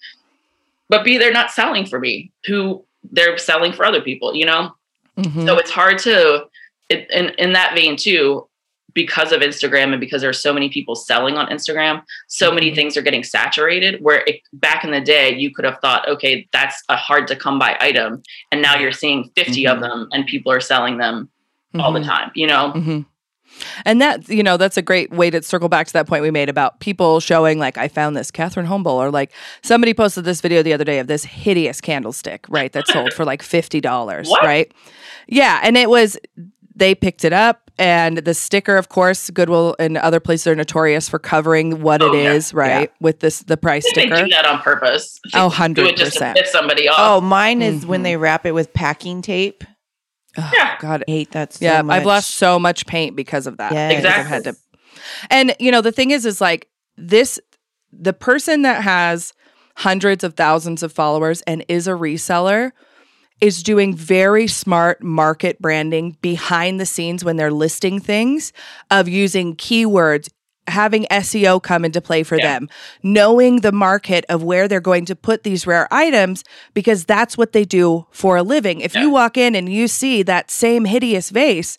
But B, they're not selling for me, who they're selling for other people, you know? Mhm. So it's hard to, it, in, in that vein too, because of Instagram and because there's so many people selling on Instagram, so many Mhm. things are getting saturated. Where it, back in the day, you could have thought, okay, that's a hard to come by item. And now you're seeing 50 of Mhm. them and people are selling them all the Mhm. time, you know? hmm And that, you know, that's a great way to circle back to that point we made about people showing, like, I found this Catherine Holm, or like somebody posted this video the other day of this hideous candlestick, right? That sold for like $50, What? right? Yeah. And it was, they picked it up, and the sticker, of course, Goodwill and other places are notorious for covering what Oh, it yeah. is, right? With this, the price They sticker. do that on purpose. Oh, Do it just to 100%. piss somebody off. Oh, mine is when Mhm. they wrap it with packing tape. Oh, Yeah. God. I hate that so yeah, much. I've lost so much paint because of that. Yes. because I've had to And you know, the thing is is like this the person that has hundreds of thousands of followers and is a reseller is doing very smart market branding behind the scenes when they're listing things of using keywords having SEO come into play for Yeah. them knowing the market of where they're going to put these rare items because that's what they do for a living if Yeah. you walk in and you see that same hideous vase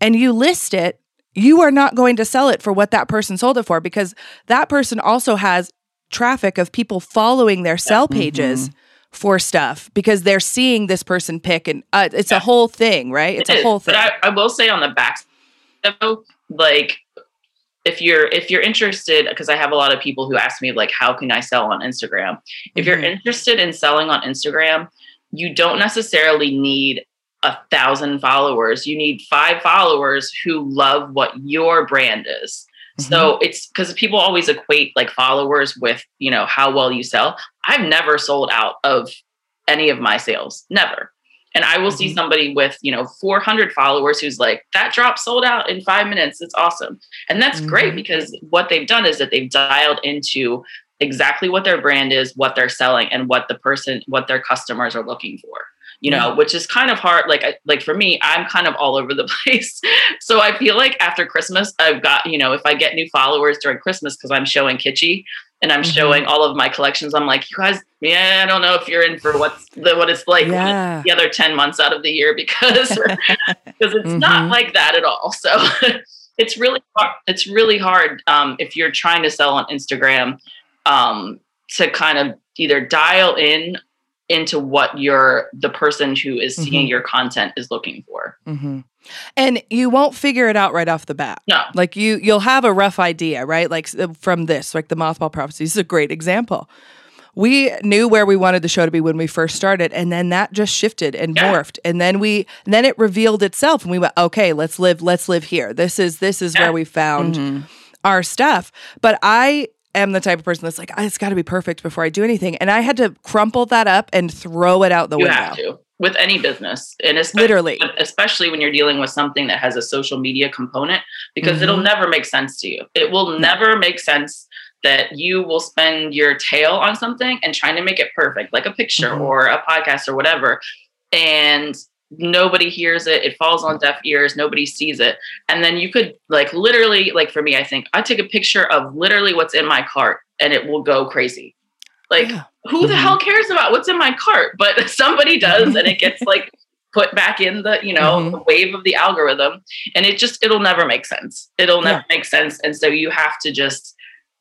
and you list it you are not going to sell it for what that person sold it for because that person also has traffic of people following their sell mm-hmm. pages for stuff because they're seeing this person pick and uh, it's Yeah. a whole thing, right? It's It a whole thing. But I, I will say on the back, though, like if you're if you're interested, because I have a lot of people who ask me like, how can I sell on Instagram? If you're Mhm. interested in selling on Instagram, you don't necessarily need a thousand followers. You need five followers who love what your brand is. Mm-hmm. So it's because people always equate like followers with, you know, how well you sell. I've never sold out of any of my sales, never. And I will mm-hmm. see somebody with, you know, 400 followers who's like, that drop sold out in five minutes. It's awesome. And that's mm-hmm. great because what they've done is that they've dialed into exactly what their brand is, what they're selling, and what the person, what their customers are looking for you know which is kind of hard like like for me i'm kind of all over the place so i feel like after christmas i've got you know if i get new followers during christmas because i'm showing kitschy and i'm mm-hmm. showing all of my collections i'm like you guys yeah i don't know if you're in for what's the what it's like yeah. the other 10 months out of the year because because it's mm-hmm. not like that at all so it's really hard it's really hard um, if you're trying to sell on instagram um, to kind of either dial in into what you're the person who is seeing mm-hmm. your content is looking for mm-hmm. and you won't figure it out right off the bat no like you you'll have a rough idea right like from this like the mothball prophecy is a great example we knew where we wanted the show to be when we first started and then that just shifted and yeah. morphed and then we and then it revealed itself and we went okay let's live let's live here this is this is yeah. where we found mm-hmm. our stuff but i am the type of person that's like, it's got to be perfect before I do anything. And I had to crumple that up and throw it out the you window. Have to with any business, and especially, literally, especially when you're dealing with something that has a social media component, because mm-hmm. it'll never make sense to you. It will no. never make sense that you will spend your tail on something and trying to make it perfect, like a picture mm-hmm. or a podcast or whatever, and nobody hears it it falls on deaf ears nobody sees it and then you could like literally like for me i think i take a picture of literally what's in my cart and it will go crazy like yeah. who mm-hmm. the hell cares about what's in my cart but somebody does and it gets like put back in the you know mm-hmm. the wave of the algorithm and it just it'll never make sense it'll never yeah. make sense and so you have to just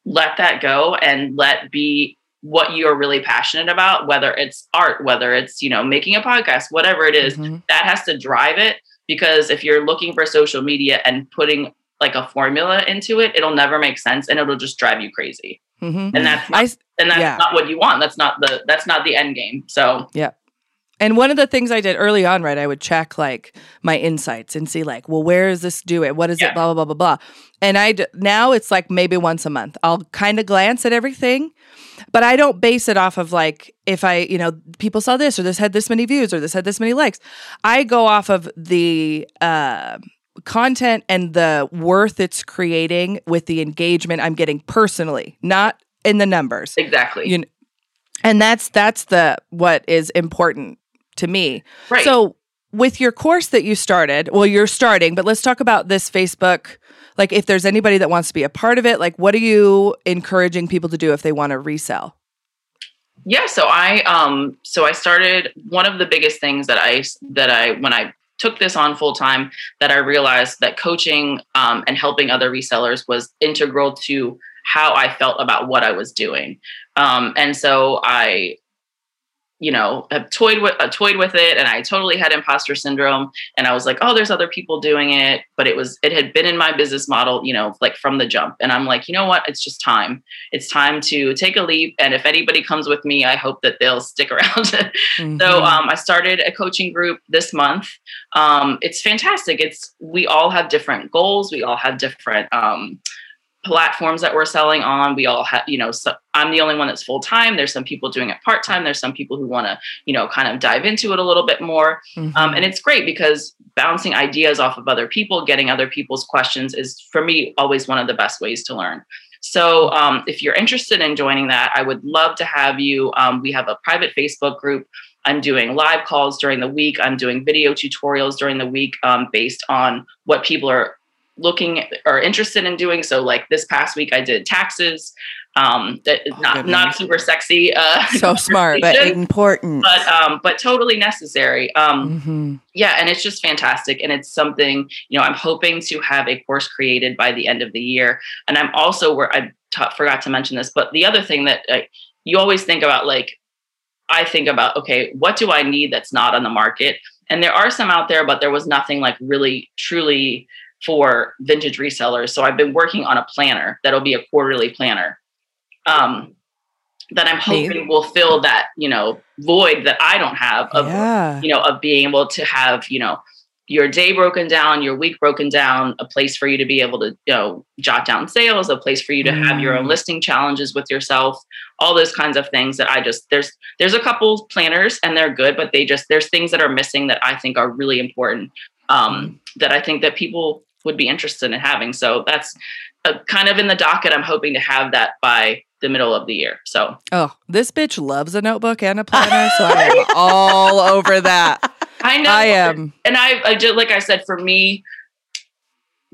let that go and let be what you're really passionate about, whether it's art, whether it's, you know, making a podcast, whatever it is, mm-hmm. that has to drive it. Because if you're looking for social media and putting like a formula into it, it'll never make sense and it'll just drive you crazy. Mm-hmm. And that's not, I, and that's yeah. not what you want. That's not the that's not the end game. So yeah. And one of the things I did early on, right, I would check like my insights and see like, well, where is this do it? What is yeah. it? Blah blah blah blah blah. And I now it's like maybe once a month. I'll kind of glance at everything but I don't base it off of like if I, you know, people saw this or this had this many views or this had this many likes. I go off of the uh, content and the worth it's creating with the engagement I'm getting personally, not in the numbers. Exactly. You know, and that's that's the what is important to me. Right. So with your course that you started, well, you're starting, but let's talk about this Facebook like if there's anybody that wants to be a part of it like what are you encouraging people to do if they want to resell yeah so i um so i started one of the biggest things that i that i when i took this on full time that i realized that coaching um, and helping other resellers was integral to how i felt about what i was doing um, and so i you know, have toyed with uh, toyed with it, and I totally had imposter syndrome. And I was like, oh, there's other people doing it, but it was it had been in my business model, you know, like from the jump. And I'm like, you know what? It's just time. It's time to take a leap. And if anybody comes with me, I hope that they'll stick around. mm-hmm. So um, I started a coaching group this month. Um, it's fantastic. It's we all have different goals. We all have different. Um, platforms that we're selling on. We all have you know so i'm the only one that's full time there's some people doing it part time there's some people who want to you know kind of dive into it a little bit more. Mm-hmm. um, and it's great because bouncing ideas off of other people getting other people's questions is for me always one of the best ways to learn. So um, if you're interested in joining that i would love to have you. Um, we have a private facebook group. I'm doing live calls during the week. I'm doing video tutorials during the week um, based on what people are looking or interested in doing. So like this past week i did taxes um that oh, not not super sexy uh so smart but important. but um but totally necessary. Um mm-hmm. yeah and it's just fantastic and it's something you know i'm hoping to have a course created by the end of the year. And i'm also where i t- forgot to mention this but the other thing that uh, you always think about like i think about okay what do i need that's not on the market? And there are some out there but there was nothing like really truly for vintage resellers. So I've been working on a planner that'll be a quarterly planner. Um, that I'm hoping will fill that, you know, void that I don't have of, yeah. you know, of being able to have, you know, your day broken down, your week broken down, a place for you to be able to, you know, jot down sales, a place for you to have your own Mm. listing challenges with yourself, all those kinds of things that I just there's there's a couple planners and they're good, but they just there's things that are missing that I think are really important. Um, that I think that people would be interested in having. So that's uh, kind of in the docket. I'm hoping to have that by the middle of the year. So Oh, this bitch loves a notebook and a planner, so I am all over that. I know I am. and I, I just like I said, for me,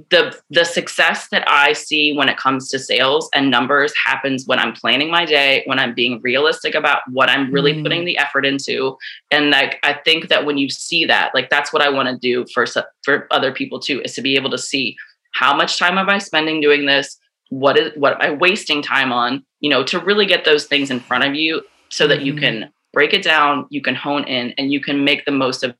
the the success that I see when it comes to sales and numbers happens when I'm planning my day, when I'm being realistic about what I'm really Mm. putting the effort into, and like I think that when you see that, like that's what I want to do for for other people too, is to be able to see how much time am I spending doing this, what is what am I wasting time on, you know, to really get those things in front of you so that you Mhm. can break it down, you can hone in, and you can make the most of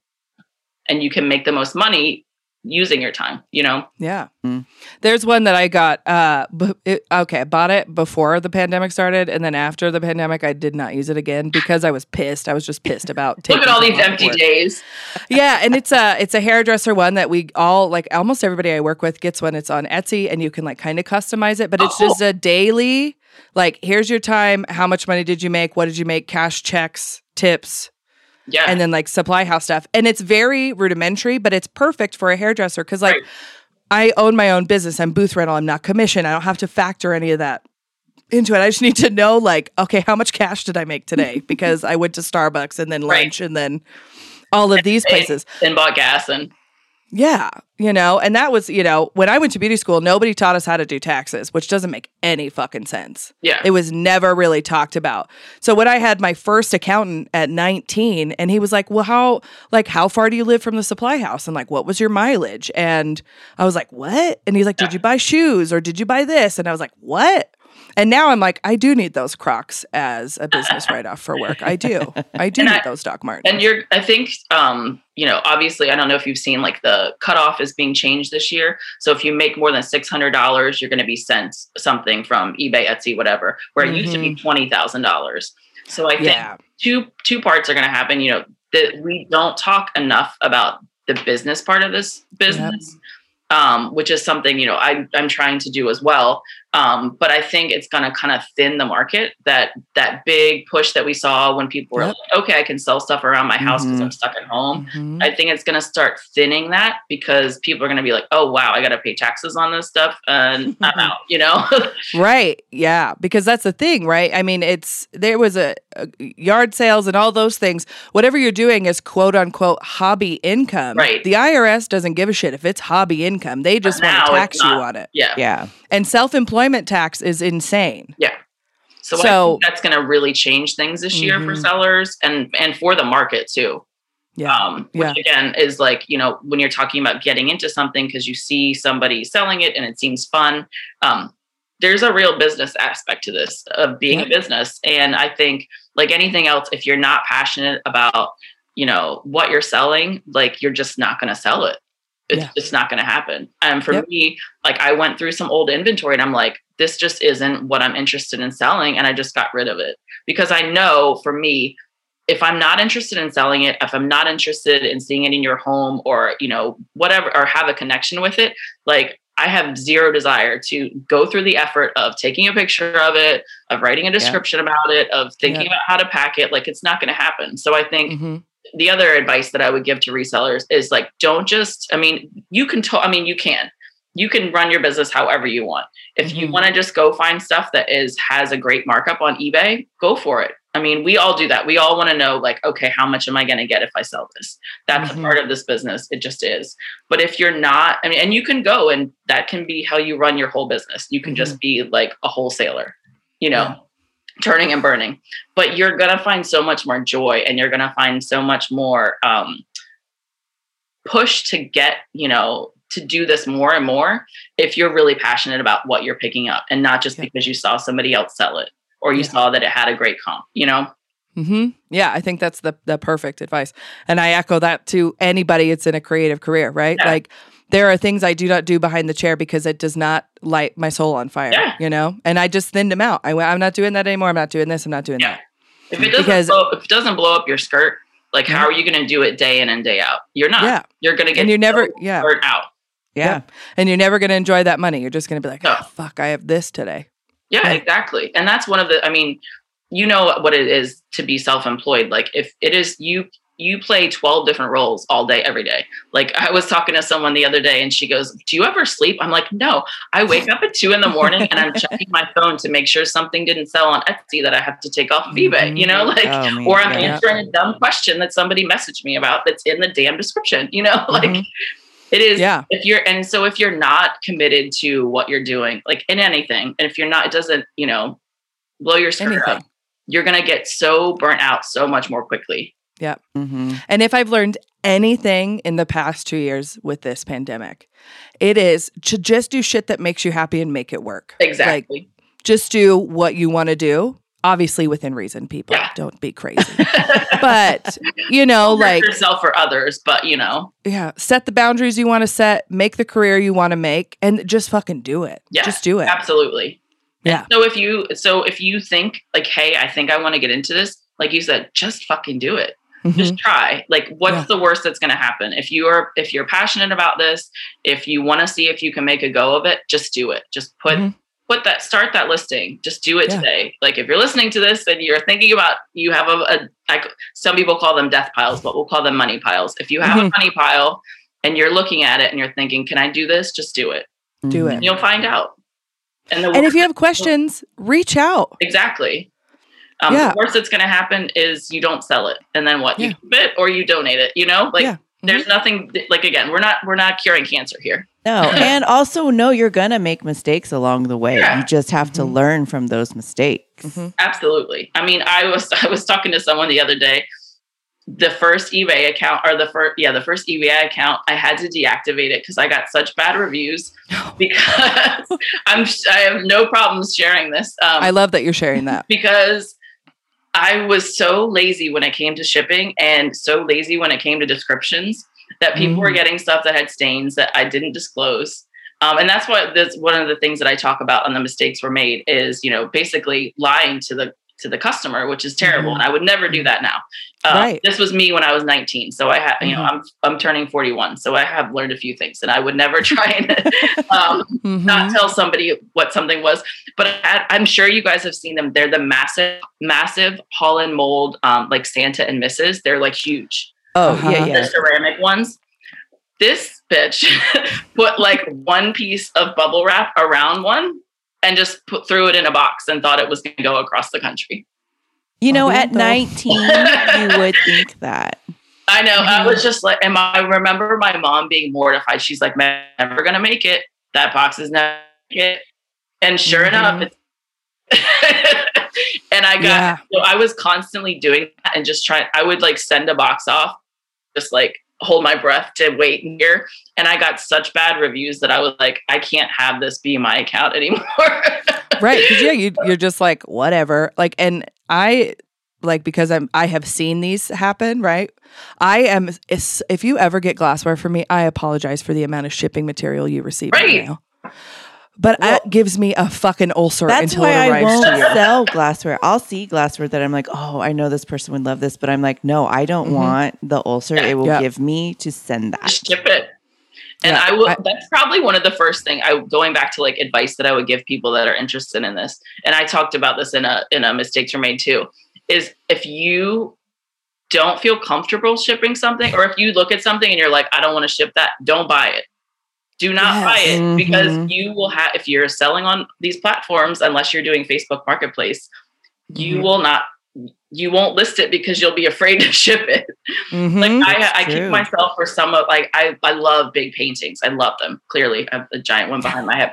and you can make the most money using your time you know Yeah. Mm. There's one that I got uh b- it, okay, I bought it before the pandemic started and then after the pandemic I did not use it again because I was pissed. I was just pissed about taking look at all these empty work. days yeah, and it's a it's a hairdresser one that we all like almost everybody I work with gets one. It's on Etsy and you can like kind of customize it, but it's Oh. just a daily like here's your time, how much money did you make, what did you make, cash checks, tips, yeah and then like supply house stuff. And it's very rudimentary, but it's perfect for a hairdresser cuz like Right. I own my own business. I'm booth rental. I'm not commission. I don't have to factor any of that into it. I just need to know like, okay, how much cash did I make today? Because I went to Starbucks and then Right. lunch and then all of these places. and bought gas and Yeah, you know, and that was, you know, when I went to beauty school, nobody taught us how to do taxes, which doesn't make any fucking sense. yeah It was never really talked about. So when I had my first accountant at 19 and he was like, "Well, how like how far do you live from the supply house?" and like, "What was your mileage?" And I was like, "What?" And he's like, "Did you buy shoes or did you buy this?" And I was like, "What?" And now I'm like, I do need those Crocs as a business write off for work. I do. I do And need I- those Doc Martens. and you're i think um you know obviously i don't know if you've seen like the cutoff is being changed this year so if you make more than $600 you're going to be sent something from ebay etsy whatever where it used to be $20000 so i think yeah. two two parts are going to happen you know that we don't talk enough about the business part of this business um, which is something you know I, i'm trying to do as well um, but i think it's going to kind of thin the market that that big push that we saw when people were Yep. like okay i can sell stuff around my house because Mhm. i'm stuck at home Mhm. I think it's going to start thinning that because people are going to be like, oh, wow, I got to pay taxes on this stuff and I'm out, you know? Right. Yeah. Because that's the thing, right? I mean, it's there was a, a yard sales and all those things. Whatever you're doing is quote unquote hobby income. Right. The IRS doesn't give a shit if it's hobby income. They just want to tax you on it. yeah. Yeah. And self employment tax is insane. So, I So- think that's going to really change things this year for Mhm. sellers and, and for the market too. Yeah. Um, which again is like, you know, when you're talking about getting into something because you see somebody selling it and it seems fun, um, there's a real business aspect to this of being Yep. a business. And I think, like anything else, if you're not passionate about, you know, what you're selling, like you're just not going to sell it. It's Yeah. just not going to happen. And for Yep. me, like I went through some old inventory and I'm like, this just isn't what I'm interested in selling. And I just got rid of it because I know for me, if I'm not interested in selling it, if I'm not interested in seeing it in your home or, you know, whatever, or have a connection with it, like I have zero desire to go through the effort of taking a picture of it, of writing a description about it, of thinking Yeah. about how to pack it. Like it's not going to happen. So I think Mhm. The other advice that I would give to resellers is like, don't just, I mean, you can, to- I mean, you can, you can run your business however you want. If you Mhm. want to just go find stuff that is, has a great markup on eBay, go for it. I mean, we all do that. We all want to know, like, okay, how much am I going to get if I sell this? That's Mhm. a part of this business. It just is. But if you're not, I mean, and you can go and that can be how you run your whole business. You can just be like a wholesaler, you know, Yeah. Turning and burning. But you're going to find so much more joy and you're going to find so much more um, push to get, you know, to do this more and more if you're really passionate about what you're picking up and not just Yeah. because you saw somebody else sell it or you Yeah. saw that it had a great comp, you know? hmm Yeah, I think that's the the perfect advice, and I echo that to anybody. It's in a creative career, right? Yeah. Like there are things I do not do behind the chair because it does not light my soul on fire, Yeah. you know? And I just thinned them out. I went, I'm not doing that anymore. I'm not doing this. I'm not doing Yeah. that. If it doesn't Because- blow, if it doesn't blow up your skirt, like how are you going to do it day in and day out? You're not. Yeah. You're going to get And you're never, so yeah. burnt out. Yeah. And you're never going to enjoy that money. You're just going to be like, ah, No. oh, fuck, I have this today. Yeah, Yeah. exactly. And that's one of the I mean, you know what it is to be self-employed. Like if it is you you play 12 different roles all day every day. Like I was talking to someone the other day and she goes, "Do you ever sleep?" I'm like, "No. I wake up at 2 in the morning and I'm checking my phone to make sure something didn't sell on Etsy that I have to take off of eBay, you know, like Oh, or I'm yeah. answering a dumb question that somebody messaged me about that's in the damn description, you know? Like Mhm. it is Yeah. if you're and so if you're not committed to what you're doing like in anything and if you're not it doesn't you know blow your skirt up you're gonna get so burnt out so much more quickly Mm-hmm. And if I've learned anything in the past two years with this pandemic, it is to just do shit that makes you happy and make it work. Like, exactly just do what you want to do, obviously within reason, people. Yeah. Don't be crazy. but, you know, like, yourself or others but you know yeah, set the boundaries you want to set, make the career you want to make, and just fucking do it. Yeah, Just do it. absolutely Yeah. so if you so if you think like hey i think i want to get into this like you said just fucking do it Mhm. just try like what's Yeah. the worst that's going to happen if you are if you're passionate about this if you want to see if you can make a go of it just do it just put Mhm. put that start that listing just do it Yeah. today like if you're listening to this and you're thinking about you have a, a some people call them death piles but we'll call them money piles if you have a Mhm. money pile and you're looking at it and you're thinking can i do this just do it Do it. and you'll find out and the And if you have questions, reach out. exactly um, Yeah. the worst that's going to happen is you don't sell it and then what Yeah. you keep it or you donate it you know like Yeah. there's nothing like again we're not we're not curing cancer here No, and also know you're gonna make mistakes along the way. Yeah. You just have to Mhm. learn from those mistakes. Mhm. absolutely i mean i was i was talking to someone the other day the first ebay account or the first yeah the first ebay account i had to deactivate it because i got such bad reviews because i'm i have no problems sharing this um, I love that you're sharing that. because I was so lazy when it came to shipping and so lazy when it came to descriptions that people were Mhm. getting stuff that had stains that I didn't disclose. Um, and that's what that's one of the things that I talk about on the mistakes were made is, you know, basically lying to the to the customer, which is terrible. Mhm. And I would never do that now. Uh, Right. This was me when I was 19. So I have, you know, Mhm. I'm, I'm turning 41. So I have learned a few things and I would never try and um, Mhm. not tell somebody what something was. But I, I'm sure you guys have seen them. They're the massive, massive Holland mold, um, like Santa and Mrs. They're like huge. Oh Uh-huh. yeah, The yeah. ceramic ones. This bitch put like one piece of bubble wrap around one and just put threw it in a box and thought it was going to go across the country. You know, at 19, you would think that. I know. I Mhm. was just like, and I remember my mom being mortified. She's like, "Man, never gonna make it. That box is never it." And sure enough, it's and I got. Yeah. So I was constantly doing that and just trying. I would like send a box off, just like hold my breath to wait and hear. And I got such bad reviews that I was like, I can't have this be my account anymore. right because yeah you, you're just like whatever like and i like because i'm i have seen these happen right i am if you ever get glassware from me i apologize for the amount of shipping material you receive in Right. mail but that gives me a fucking ulcer That's until why it I arrives won't to you sell glassware. I'll see glassware that I'm like, oh, I know this person would love this, but I'm like, no, I don't Mhm. want the ulcer it will Yeah. give me to send that. Ship it. And Yeah, I will. I- that's probably one of the first thing I going back to like advice that I would give people that are interested in this. And I talked about this in a in a mistakes were made too. Is if you don't feel comfortable shipping something, or if you look at something and you're like, I don't want to ship that, don't buy it. Do not Yes. buy it because Mhm. you will have if you're selling on these platforms, unless you're doing Facebook Marketplace, you Mhm. will not. You won't list it because you'll be afraid to ship it Mhm. like I, I keep myself for some of like I, I love big paintings i love them clearly i have a giant one behind my head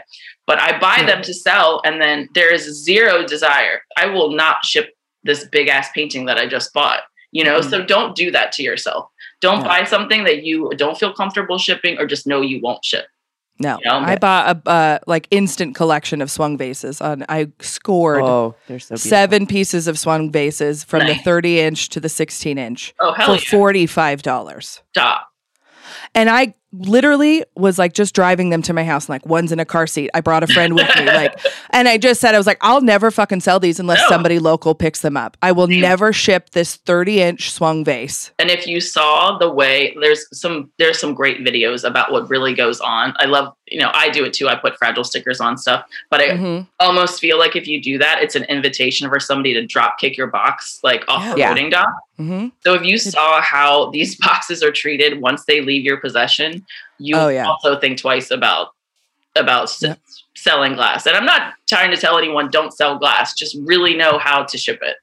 but i buy them to sell and then there is zero desire i will not ship this big ass painting that i just bought you know so don't do that to yourself don't Yeah. buy something that you don't feel comfortable shipping or just know you won't ship no you know? i bought a uh, like instant collection of swung vases on i scored Oh, they're so seven pieces of swung vases from the 30 inch to the 16 inch oh for yeah. $45 stop. And I literally was like just driving them to my house and like one's in a car seat. I brought a friend with me. Like and I just said I was like, I'll never fucking sell these unless No. somebody local picks them up. I will never ship this 30 inch swung vase. And if you saw the way there's some there's some great videos about what really goes on. I love, you know, I do it too. I put fragile stickers on stuff, but I Mhm. almost feel like if you do that, it's an invitation for somebody to drop kick your box like off the Yeah. loading dock. Mhm. So if you saw how these boxes are treated once they leave your possession, you Oh, yeah. also think twice about about s- selling glass. And I'm not trying to tell anyone don't sell glass. Just really know how to ship it.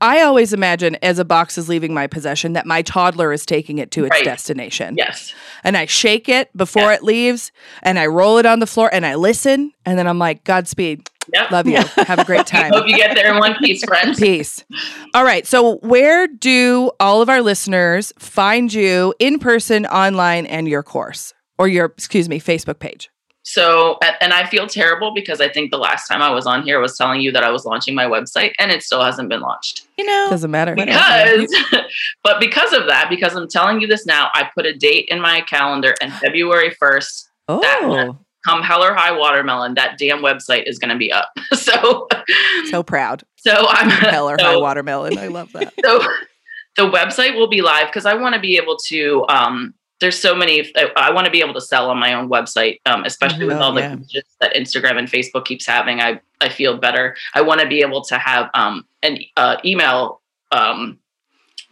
I always imagine as a box is leaving my possession that my toddler is taking it to its Right. destination. Yes. And I shake it before Yeah. it leaves and I roll it on the floor and I listen and then I'm like, Godspeed. Yep. Love you. Have a great time. Hope you get there in one piece, friends. Peace. All right. So, where do all of our listeners find you in person, online, and your course or your, excuse me, Facebook page? So, and I feel terrible because I think the last time I was on here I was telling you that I was launching my website and it still hasn't been launched. You know, Doesn't matter. Because, but because of that, because I'm telling you this now, I put a date in my calendar and February 1st, oh, come hell or high watermelon, that damn website is going to be up. So, So proud. so I'm Hell or so- high watermelon. I love that. so the website will be live because I want to be able to. Um, there's so many. I, I want to be able to sell on my own website, um, especially with Mhm. all the Yeah. that Instagram and Facebook keeps having. I I feel better. I want to be able to have um, an uh, email. Um,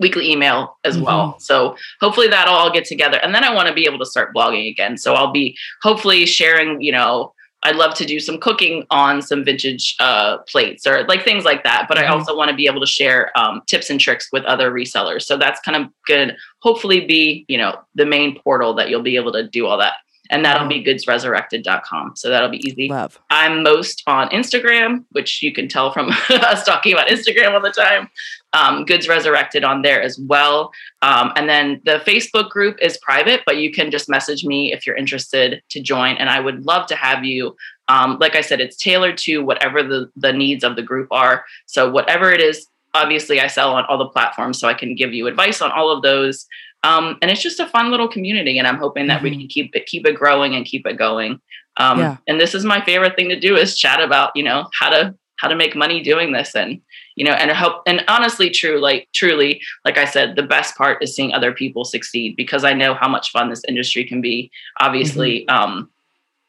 weekly email as well so hopefully that'll all get together and then i want to be able to start blogging again so i'll be hopefully sharing you know I'd love to do some cooking on some vintage uh, plates or like things like that. But I Mhm. also want to be able to share um, tips and tricks with other resellers. So that's kind of good. Hopefully, be you know the main portal that you'll be able to do all that, and that'll be goodsresurrected.com. So that'll be easy. Love. I'm most on Instagram, which you can tell from us talking about Instagram all the time. Um, Goods Resurrected on there as well. Um, and then the Facebook group is private, but you can just message me if you're interested to join. And I would love to have you. Um, like I said, it's tailored to whatever the, the needs of the group are. So, whatever it is, obviously, I sell on all the platforms, so I can give you advice on all of those. Um, and it's just a fun little community, and I'm hoping that we can keep it keep it growing and keep it going. Um, Yeah. And this is my favorite thing to do is chat about you know how to how to make money doing this and you know and help and honestly true like truly like i said the best part is seeing other people succeed because i know how much fun this industry can be obviously Mm-hmm. um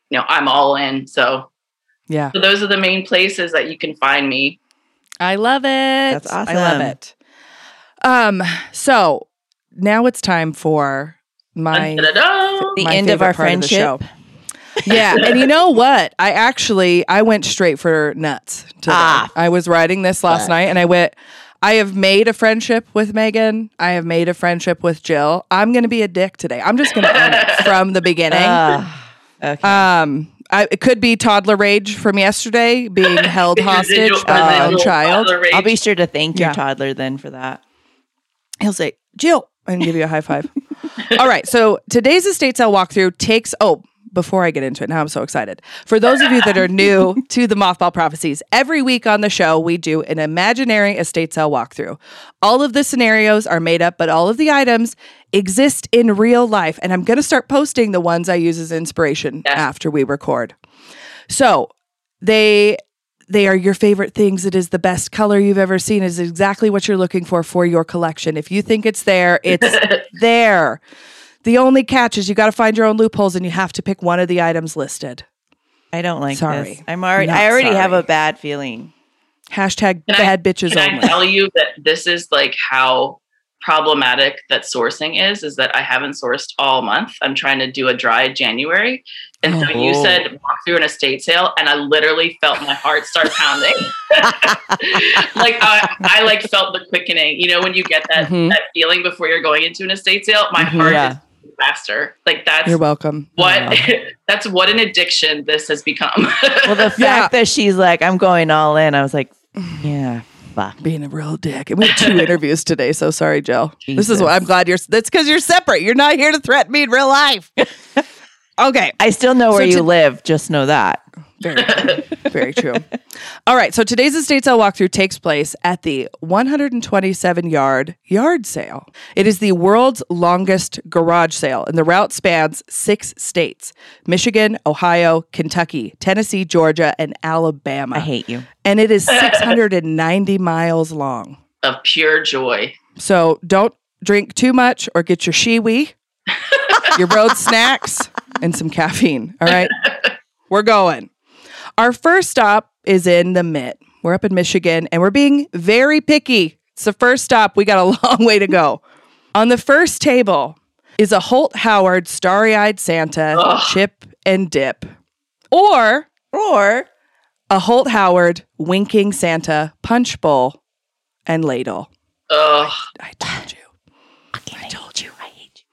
you know i'm all in so Yeah. so those are the main places that you can find me I love it. That's awesome I love it. Um, so now it's time for my Da-da-da. the my end of our friendship. show. yeah, and you know what? I actually I went straight for nuts today. Ah. I was writing this last Fuck. night, and I went. I have made a friendship with Megan. I have made a friendship with Jill. I'm going to be a dick today. I'm just going to own it from the beginning. Ah, okay. um, I, it could be toddler rage from yesterday, being held hostage by my own child. I'll be sure to thank your Yeah. toddler then for that. He'll say, Jill, and give you a high five. All right. So today's estate sale walkthrough takes, oh, before I get into it, now I'm so excited. For those of you that are new to the Mothball Prophecies, every week on the show, we do an imaginary estate sale walkthrough. All of the scenarios are made up, but all of the items exist in real life. And I'm going to start posting the ones I use as inspiration Yes. after we record. So they they are your favorite things. It is the best color you've ever seen. It is exactly what you're looking for for your collection. If you think it's there, it's there. The only catch is you got to find your own loopholes and you have to pick one of the items listed. I don't like Sorry. this. I'm already. Not I already have a bad feeling. Hashtag Can I- bad bitches Can I only. tell you that this is like how problematic that sourcing is? Is that I haven't sourced all month. I'm trying to do a dry January, and so you Oh. said walk through an estate sale, and I literally felt my heart start pounding. like I, I like felt the quickening. You know when you get that Mhm. that feeling before you're going into an estate sale, my Mhm. heart Yeah. is faster. Like that's You're welcome. what that's what an addiction this has become. Well, the fact Yeah. that she's like, I'm going all in. I was like, yeah, fuck. Being a real dick. And we have two interviews today, so sorry, Jill. This is Jesus. what I'm glad you're that's because you're separate. You're not here to threaten me in real life. Okay. I still know where So you to- live. Just know that. Very good. Very true. All right. So today's estate sale walkthrough takes place at the 127 yard yard sale. It is the world's longest garage sale, and the route spans six states Michigan, Ohio, Kentucky, Tennessee, Georgia, and Alabama. I hate you. And it is 690 miles long. Of pure joy. So don't drink too much or get your shiwi, your road snacks, and some caffeine. All right. We're going. Our first stop is in the Mitt. We're up in Michigan and we're being very picky. It's the first stop. We got a long way to go. On the first table is a Holt Howard Starry Eyed Santa Ugh. chip and dip, or Or a Holt Howard Winking Santa punch bowl and ladle. Ugh. I told you. I told you I hate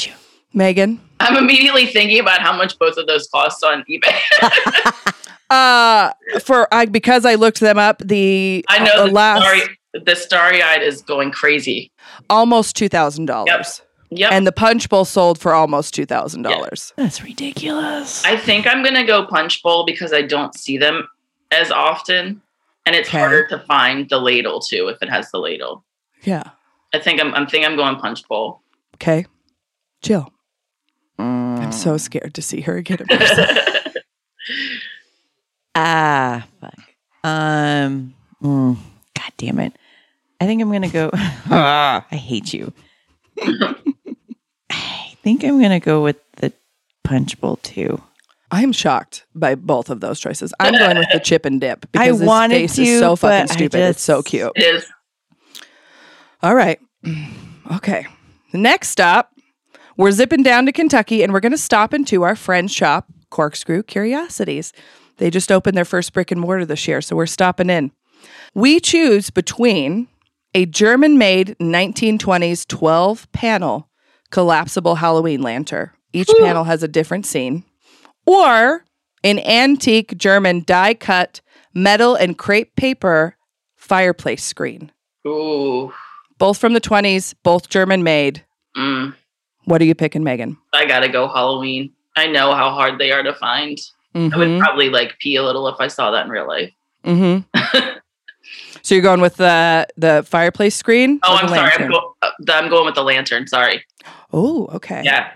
you. Megan? I'm immediately thinking about how much both of those cost on eBay. Uh, for I because I looked them up, the I know uh, the last starry, the starry eyed is going crazy. almost two thousand dollars, Yep. and the punch bowl sold for almost two thousand dollars. That's ridiculous. I think I'm gonna go punch bowl because I don't see them as often, and it's Okay. harder to find the ladle too if it has the ladle. Yeah. I think I'm. I think I'm going punch bowl. Okay. Jill, Mm. I'm so scared to see her again. in person. Ah, fuck. Um, mm, God damn it. I think I'm gonna go. I hate you. I think I'm gonna go with the punch bowl too. I'm shocked by both of those choices. I'm going with the chip and dip because I this wanted face to, is so fucking but I stupid. It's so cute. It is. All right. Okay. Next stop, we're zipping down to Kentucky and we're going to stop into our friend's shop, Corkscrew Curiosities. They just opened their first brick and mortar this year, so we're stopping in. We choose between a German made 1920s 12 panel collapsible Halloween lantern. Each panel has a different scene, or an antique German die cut metal and crepe paper fireplace screen Ooh. both from the 20s, both German made. Mm. What are you picking, Megan? I gotta go Halloween. I know how hard they are to find. I would Mm-hmm. probably like pee a little if I saw that in real life. mm-hmm. so you're going with the the fireplace screen? Oh, I'm sorry. I'm, go- uh, I'm going with the lantern. Sorry. Oh, okay. Yeah.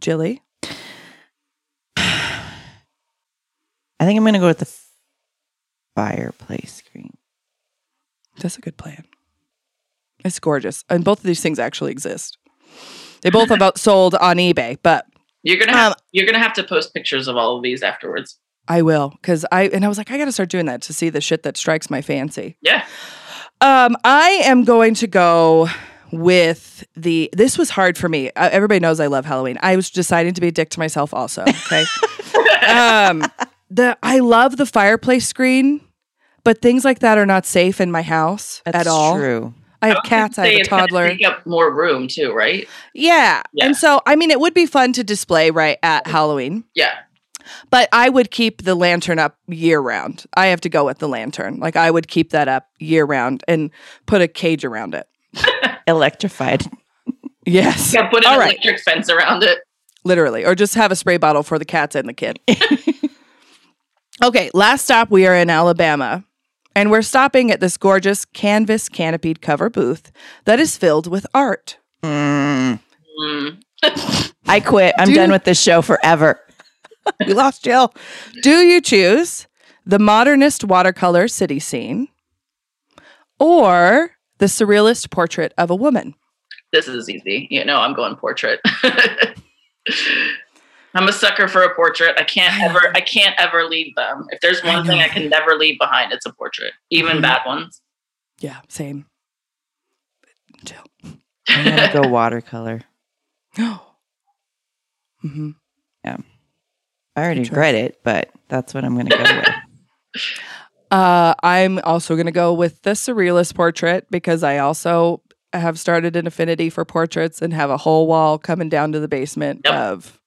Jilly. I think I'm gonna go with the fireplace screen. That's a good plan. It's gorgeous. And both of these things actually exist. They both have out sold on eBay, but You're gonna have Um, you're gonna have to post pictures of all of these afterwards. I will because I and I was like, I got to start doing that to see the shit that strikes my fancy. Yeah. Um, I am going to go with the. This was hard for me. Uh, everybody knows I love Halloween. I was deciding to be a dick to myself also. Okay. um, the I love the fireplace screen, but things like that are not safe in my house That's at all. True. I have was cats. I have a it's gonna toddler. Take up more room too, right? Yeah. Yeah. And so, I mean, it would be fun to display right at mm-hmm. Halloween, Yeah. but I would keep the lantern up year round. I have to go with the lantern. Like, I would keep that up year round and put a cage around it. Electrified. Yes. Yeah. Put an All right. electric fence around it. Literally. Or just have a spray bottle for the cats and the kid. okay. Last stop, we are in Alabama. And we're stopping at this gorgeous canvas canopied cover booth that is filled with art. Mm. Mm. I quit. I'm Do- done with this show forever. We lost Jill. Do you choose the modernist watercolor city scene or the surrealist portrait of a woman? This is easy. You know, I'm going portrait. I'm a sucker for a portrait. I can't ever I can't ever leave them. If there's I one thing. I can never leave behind, it's a portrait. Even Mhm. bad ones. Yeah, same. Jill. I'm gonna go watercolor. No. mm-hmm. Yeah. I already Good choice. read it, but that's what I'm gonna go with. Uh, I'm also going to go with the surrealist portrait because I also have started an affinity for portraits and have a whole wall coming down to the basement Yep. of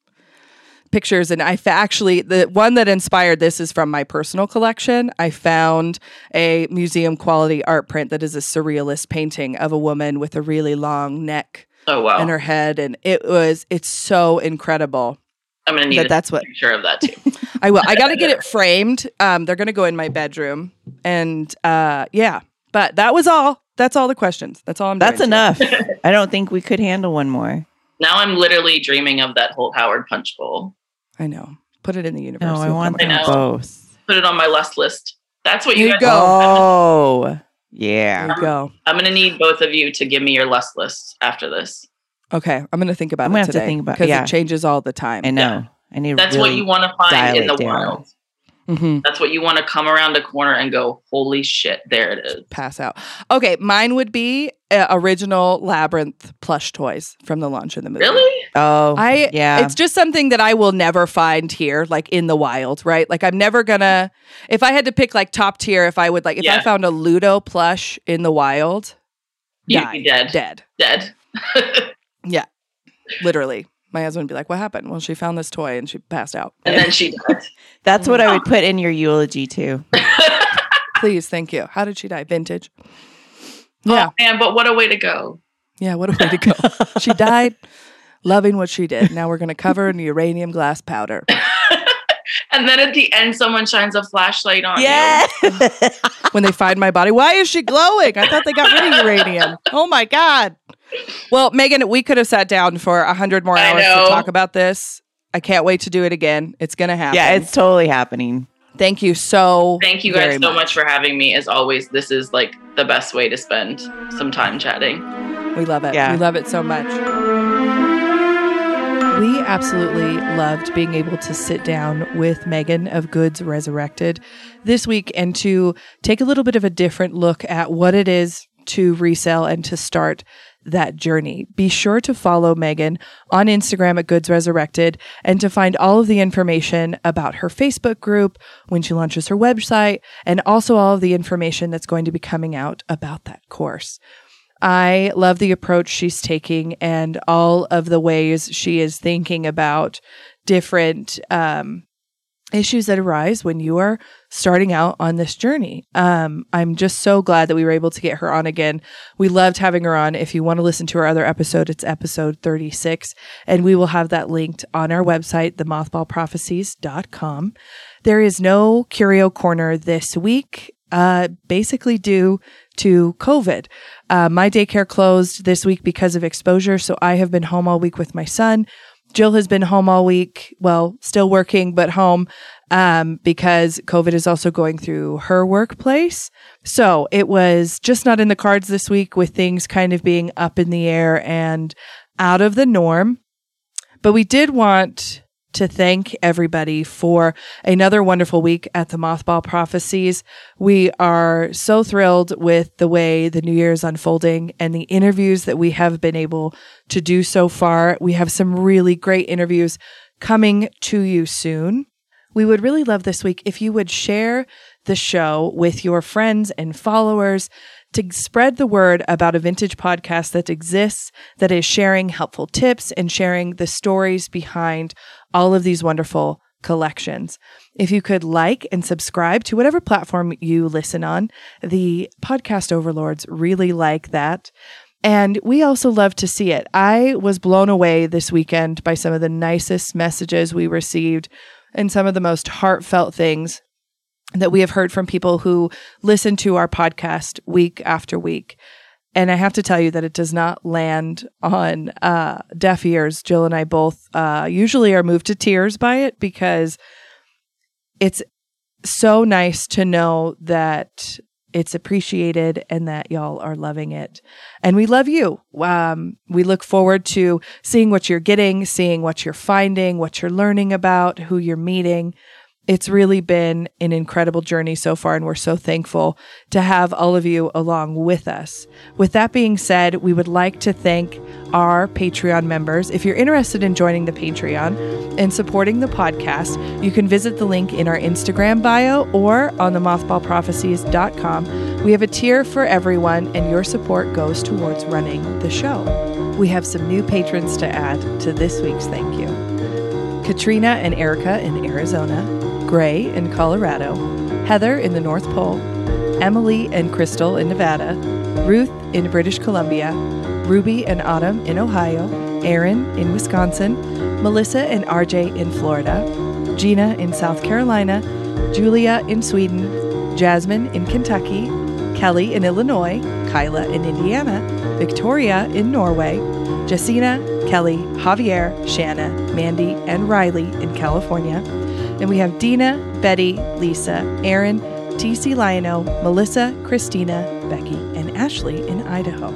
pictures. And I fa- actually, the one that inspired this is from my personal collection. I found a museum quality art print that is a surrealist painting of a woman with a really long neck Oh wow. and her head. And it was, it's so incredible. I'm gonna need That a that's what- picture of that too. I will. I got to get it framed. Um, they're going to go in my bedroom, and uh, yeah. But that was all. That's all the questions. That's all I'm. That's doing enough. I don't think we could handle one more. Now I'm literally dreaming of that Holt Howard punch bowl. I know. Put it in the universe. No, I It'll want them I know. both. Put it on my lust list. That's what There you you guys. go. Oh, There yeah. you go. I'm gonna need both of you to give me your lust lists after this. Okay, I'm going to think about I'm it gonna have to think about- because yeah. it changes all the time. I know. I need. to That's what you want to find in the it down. wild. Hmm That's what you want to come around a corner and go, holy shit, there it is. Pass out. Okay, mine would be uh, original labyrinth plush toys from the launch of the movie. Really? Oh, I yeah. It's just something that I will never find here, like in the wild, right? Like I'm never gonna. If I had to pick like top tier, if I would like, if I found a Ludo plush in the wild, You'd die, be dead. dead, Dead. Yeah, literally. My husband would be like, "What happened?" Well, she found this toy and she passed out. and then she died. That's what I would put in your eulogy too. Please, thank you. How did she die? Vintage. Yeah, Oh, man, but what a way to go. yeah. What a way to go. she died loving what she did. Now we're gonna cover in uranium glass powder. And then at the end, someone shines a flashlight on Yeah. when they find my body. Why is she glowing? I thought they got rid of uranium. Oh my God. Well, Megan, we could have sat down for a hundred more hours to talk about this. I can't wait to do it again. It's gonna happen. yeah, it's totally happening. thank you so. Thank you very guys so much for having me. As always, this is like the best way to spend some time chatting. We love it. Yeah. We love it so much. We absolutely loved being able to sit down with Megan of Goods Resurrected this week and to take a little bit of a different look at what it is to resell and to start that journey. Be sure to follow Megan on Instagram at Goods Resurrected and to find all of the information about her Facebook group when she launches her website and also all of the information that's going to be coming out about that course. I love the approach she's taking and all of the ways she is thinking about different um, issues that arise when you are starting out on this journey. Um, I'm just so glad that we were able to get her on again. We loved having her on. If you want to listen to our other episode, it's episode 36, and we will have that linked on our website, themothballprophecies.com. There is no Curio Corner this week, uh, basically due to COVID. Uh, my daycare closed this week because of exposure, so I have been home all week with my son. Jill has been home all week. Well, still working, but home um, because COVID is also going through her workplace. So it was just not in the cards this week with things kind of being up in the air and out of the norm. But we did want to thank everybody for another wonderful week at the Mothball Prophecies. We are so thrilled with the way the new year is unfolding and the interviews that we have been able to do so far. We have some really great interviews coming to you soon. We would really love this week if you would share the show with your friends and followers to spread the word about a vintage podcast that exists, that is sharing helpful tips and sharing the stories behind all of these wonderful collections. If you could like and subscribe to whatever platform you listen on, the podcast overlords really like that. And we also love to see it. I was blown away this weekend by some of the nicest messages we received and some of the most heartfelt things that we have heard from people who listen to our podcast week after week. And I have to tell you that it does not land on uh, deaf ears. Jill and I both uh, usually are moved to tears by it because it's so nice to know that it's appreciated and that y'all are loving it. And we love you. Um, we look forward to seeing what you're getting, seeing what you're finding, what you're learning about, who you're meeting. It's really been an incredible journey so far, and we're so thankful to have all of you along with us. With that being said, we would like to thank our Patreon members. If you're interested in joining the Patreon and supporting the podcast, you can visit the link in our Instagram bio or on the mothballprophecies.com. We have a tier for everyone, and your support goes towards running the show. We have some new patrons to add to this week's thank you. Katrina and Erica in Arizona, Gray in Colorado, Heather in the North Pole, Emily and Crystal in Nevada, Ruth in British Columbia, Ruby and Autumn in Ohio, Aaron in Wisconsin, Melissa and RJ in Florida, Gina in South Carolina, Julia in Sweden, Jasmine in Kentucky, Kelly in Illinois, Kyla in Indiana, Victoria in Norway, Jessina, Kelly, Javier, Shanna, Mandy, and Riley in California. And we have Dina, Betty, Lisa, Aaron, TC Lionel, Melissa, Christina, Becky, and Ashley in Idaho.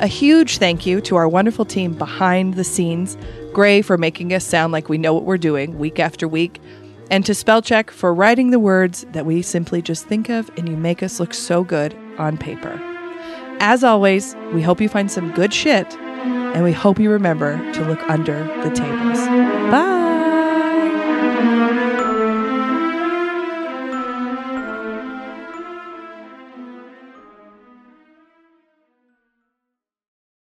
A huge thank you to our wonderful team behind the scenes Grae for making us sound like we know what we're doing week after week, and to Spellcheck for writing the words that we simply just think of and you make us look so good on paper. As always, we hope you find some good shit, and we hope you remember to look under the tables. Bye!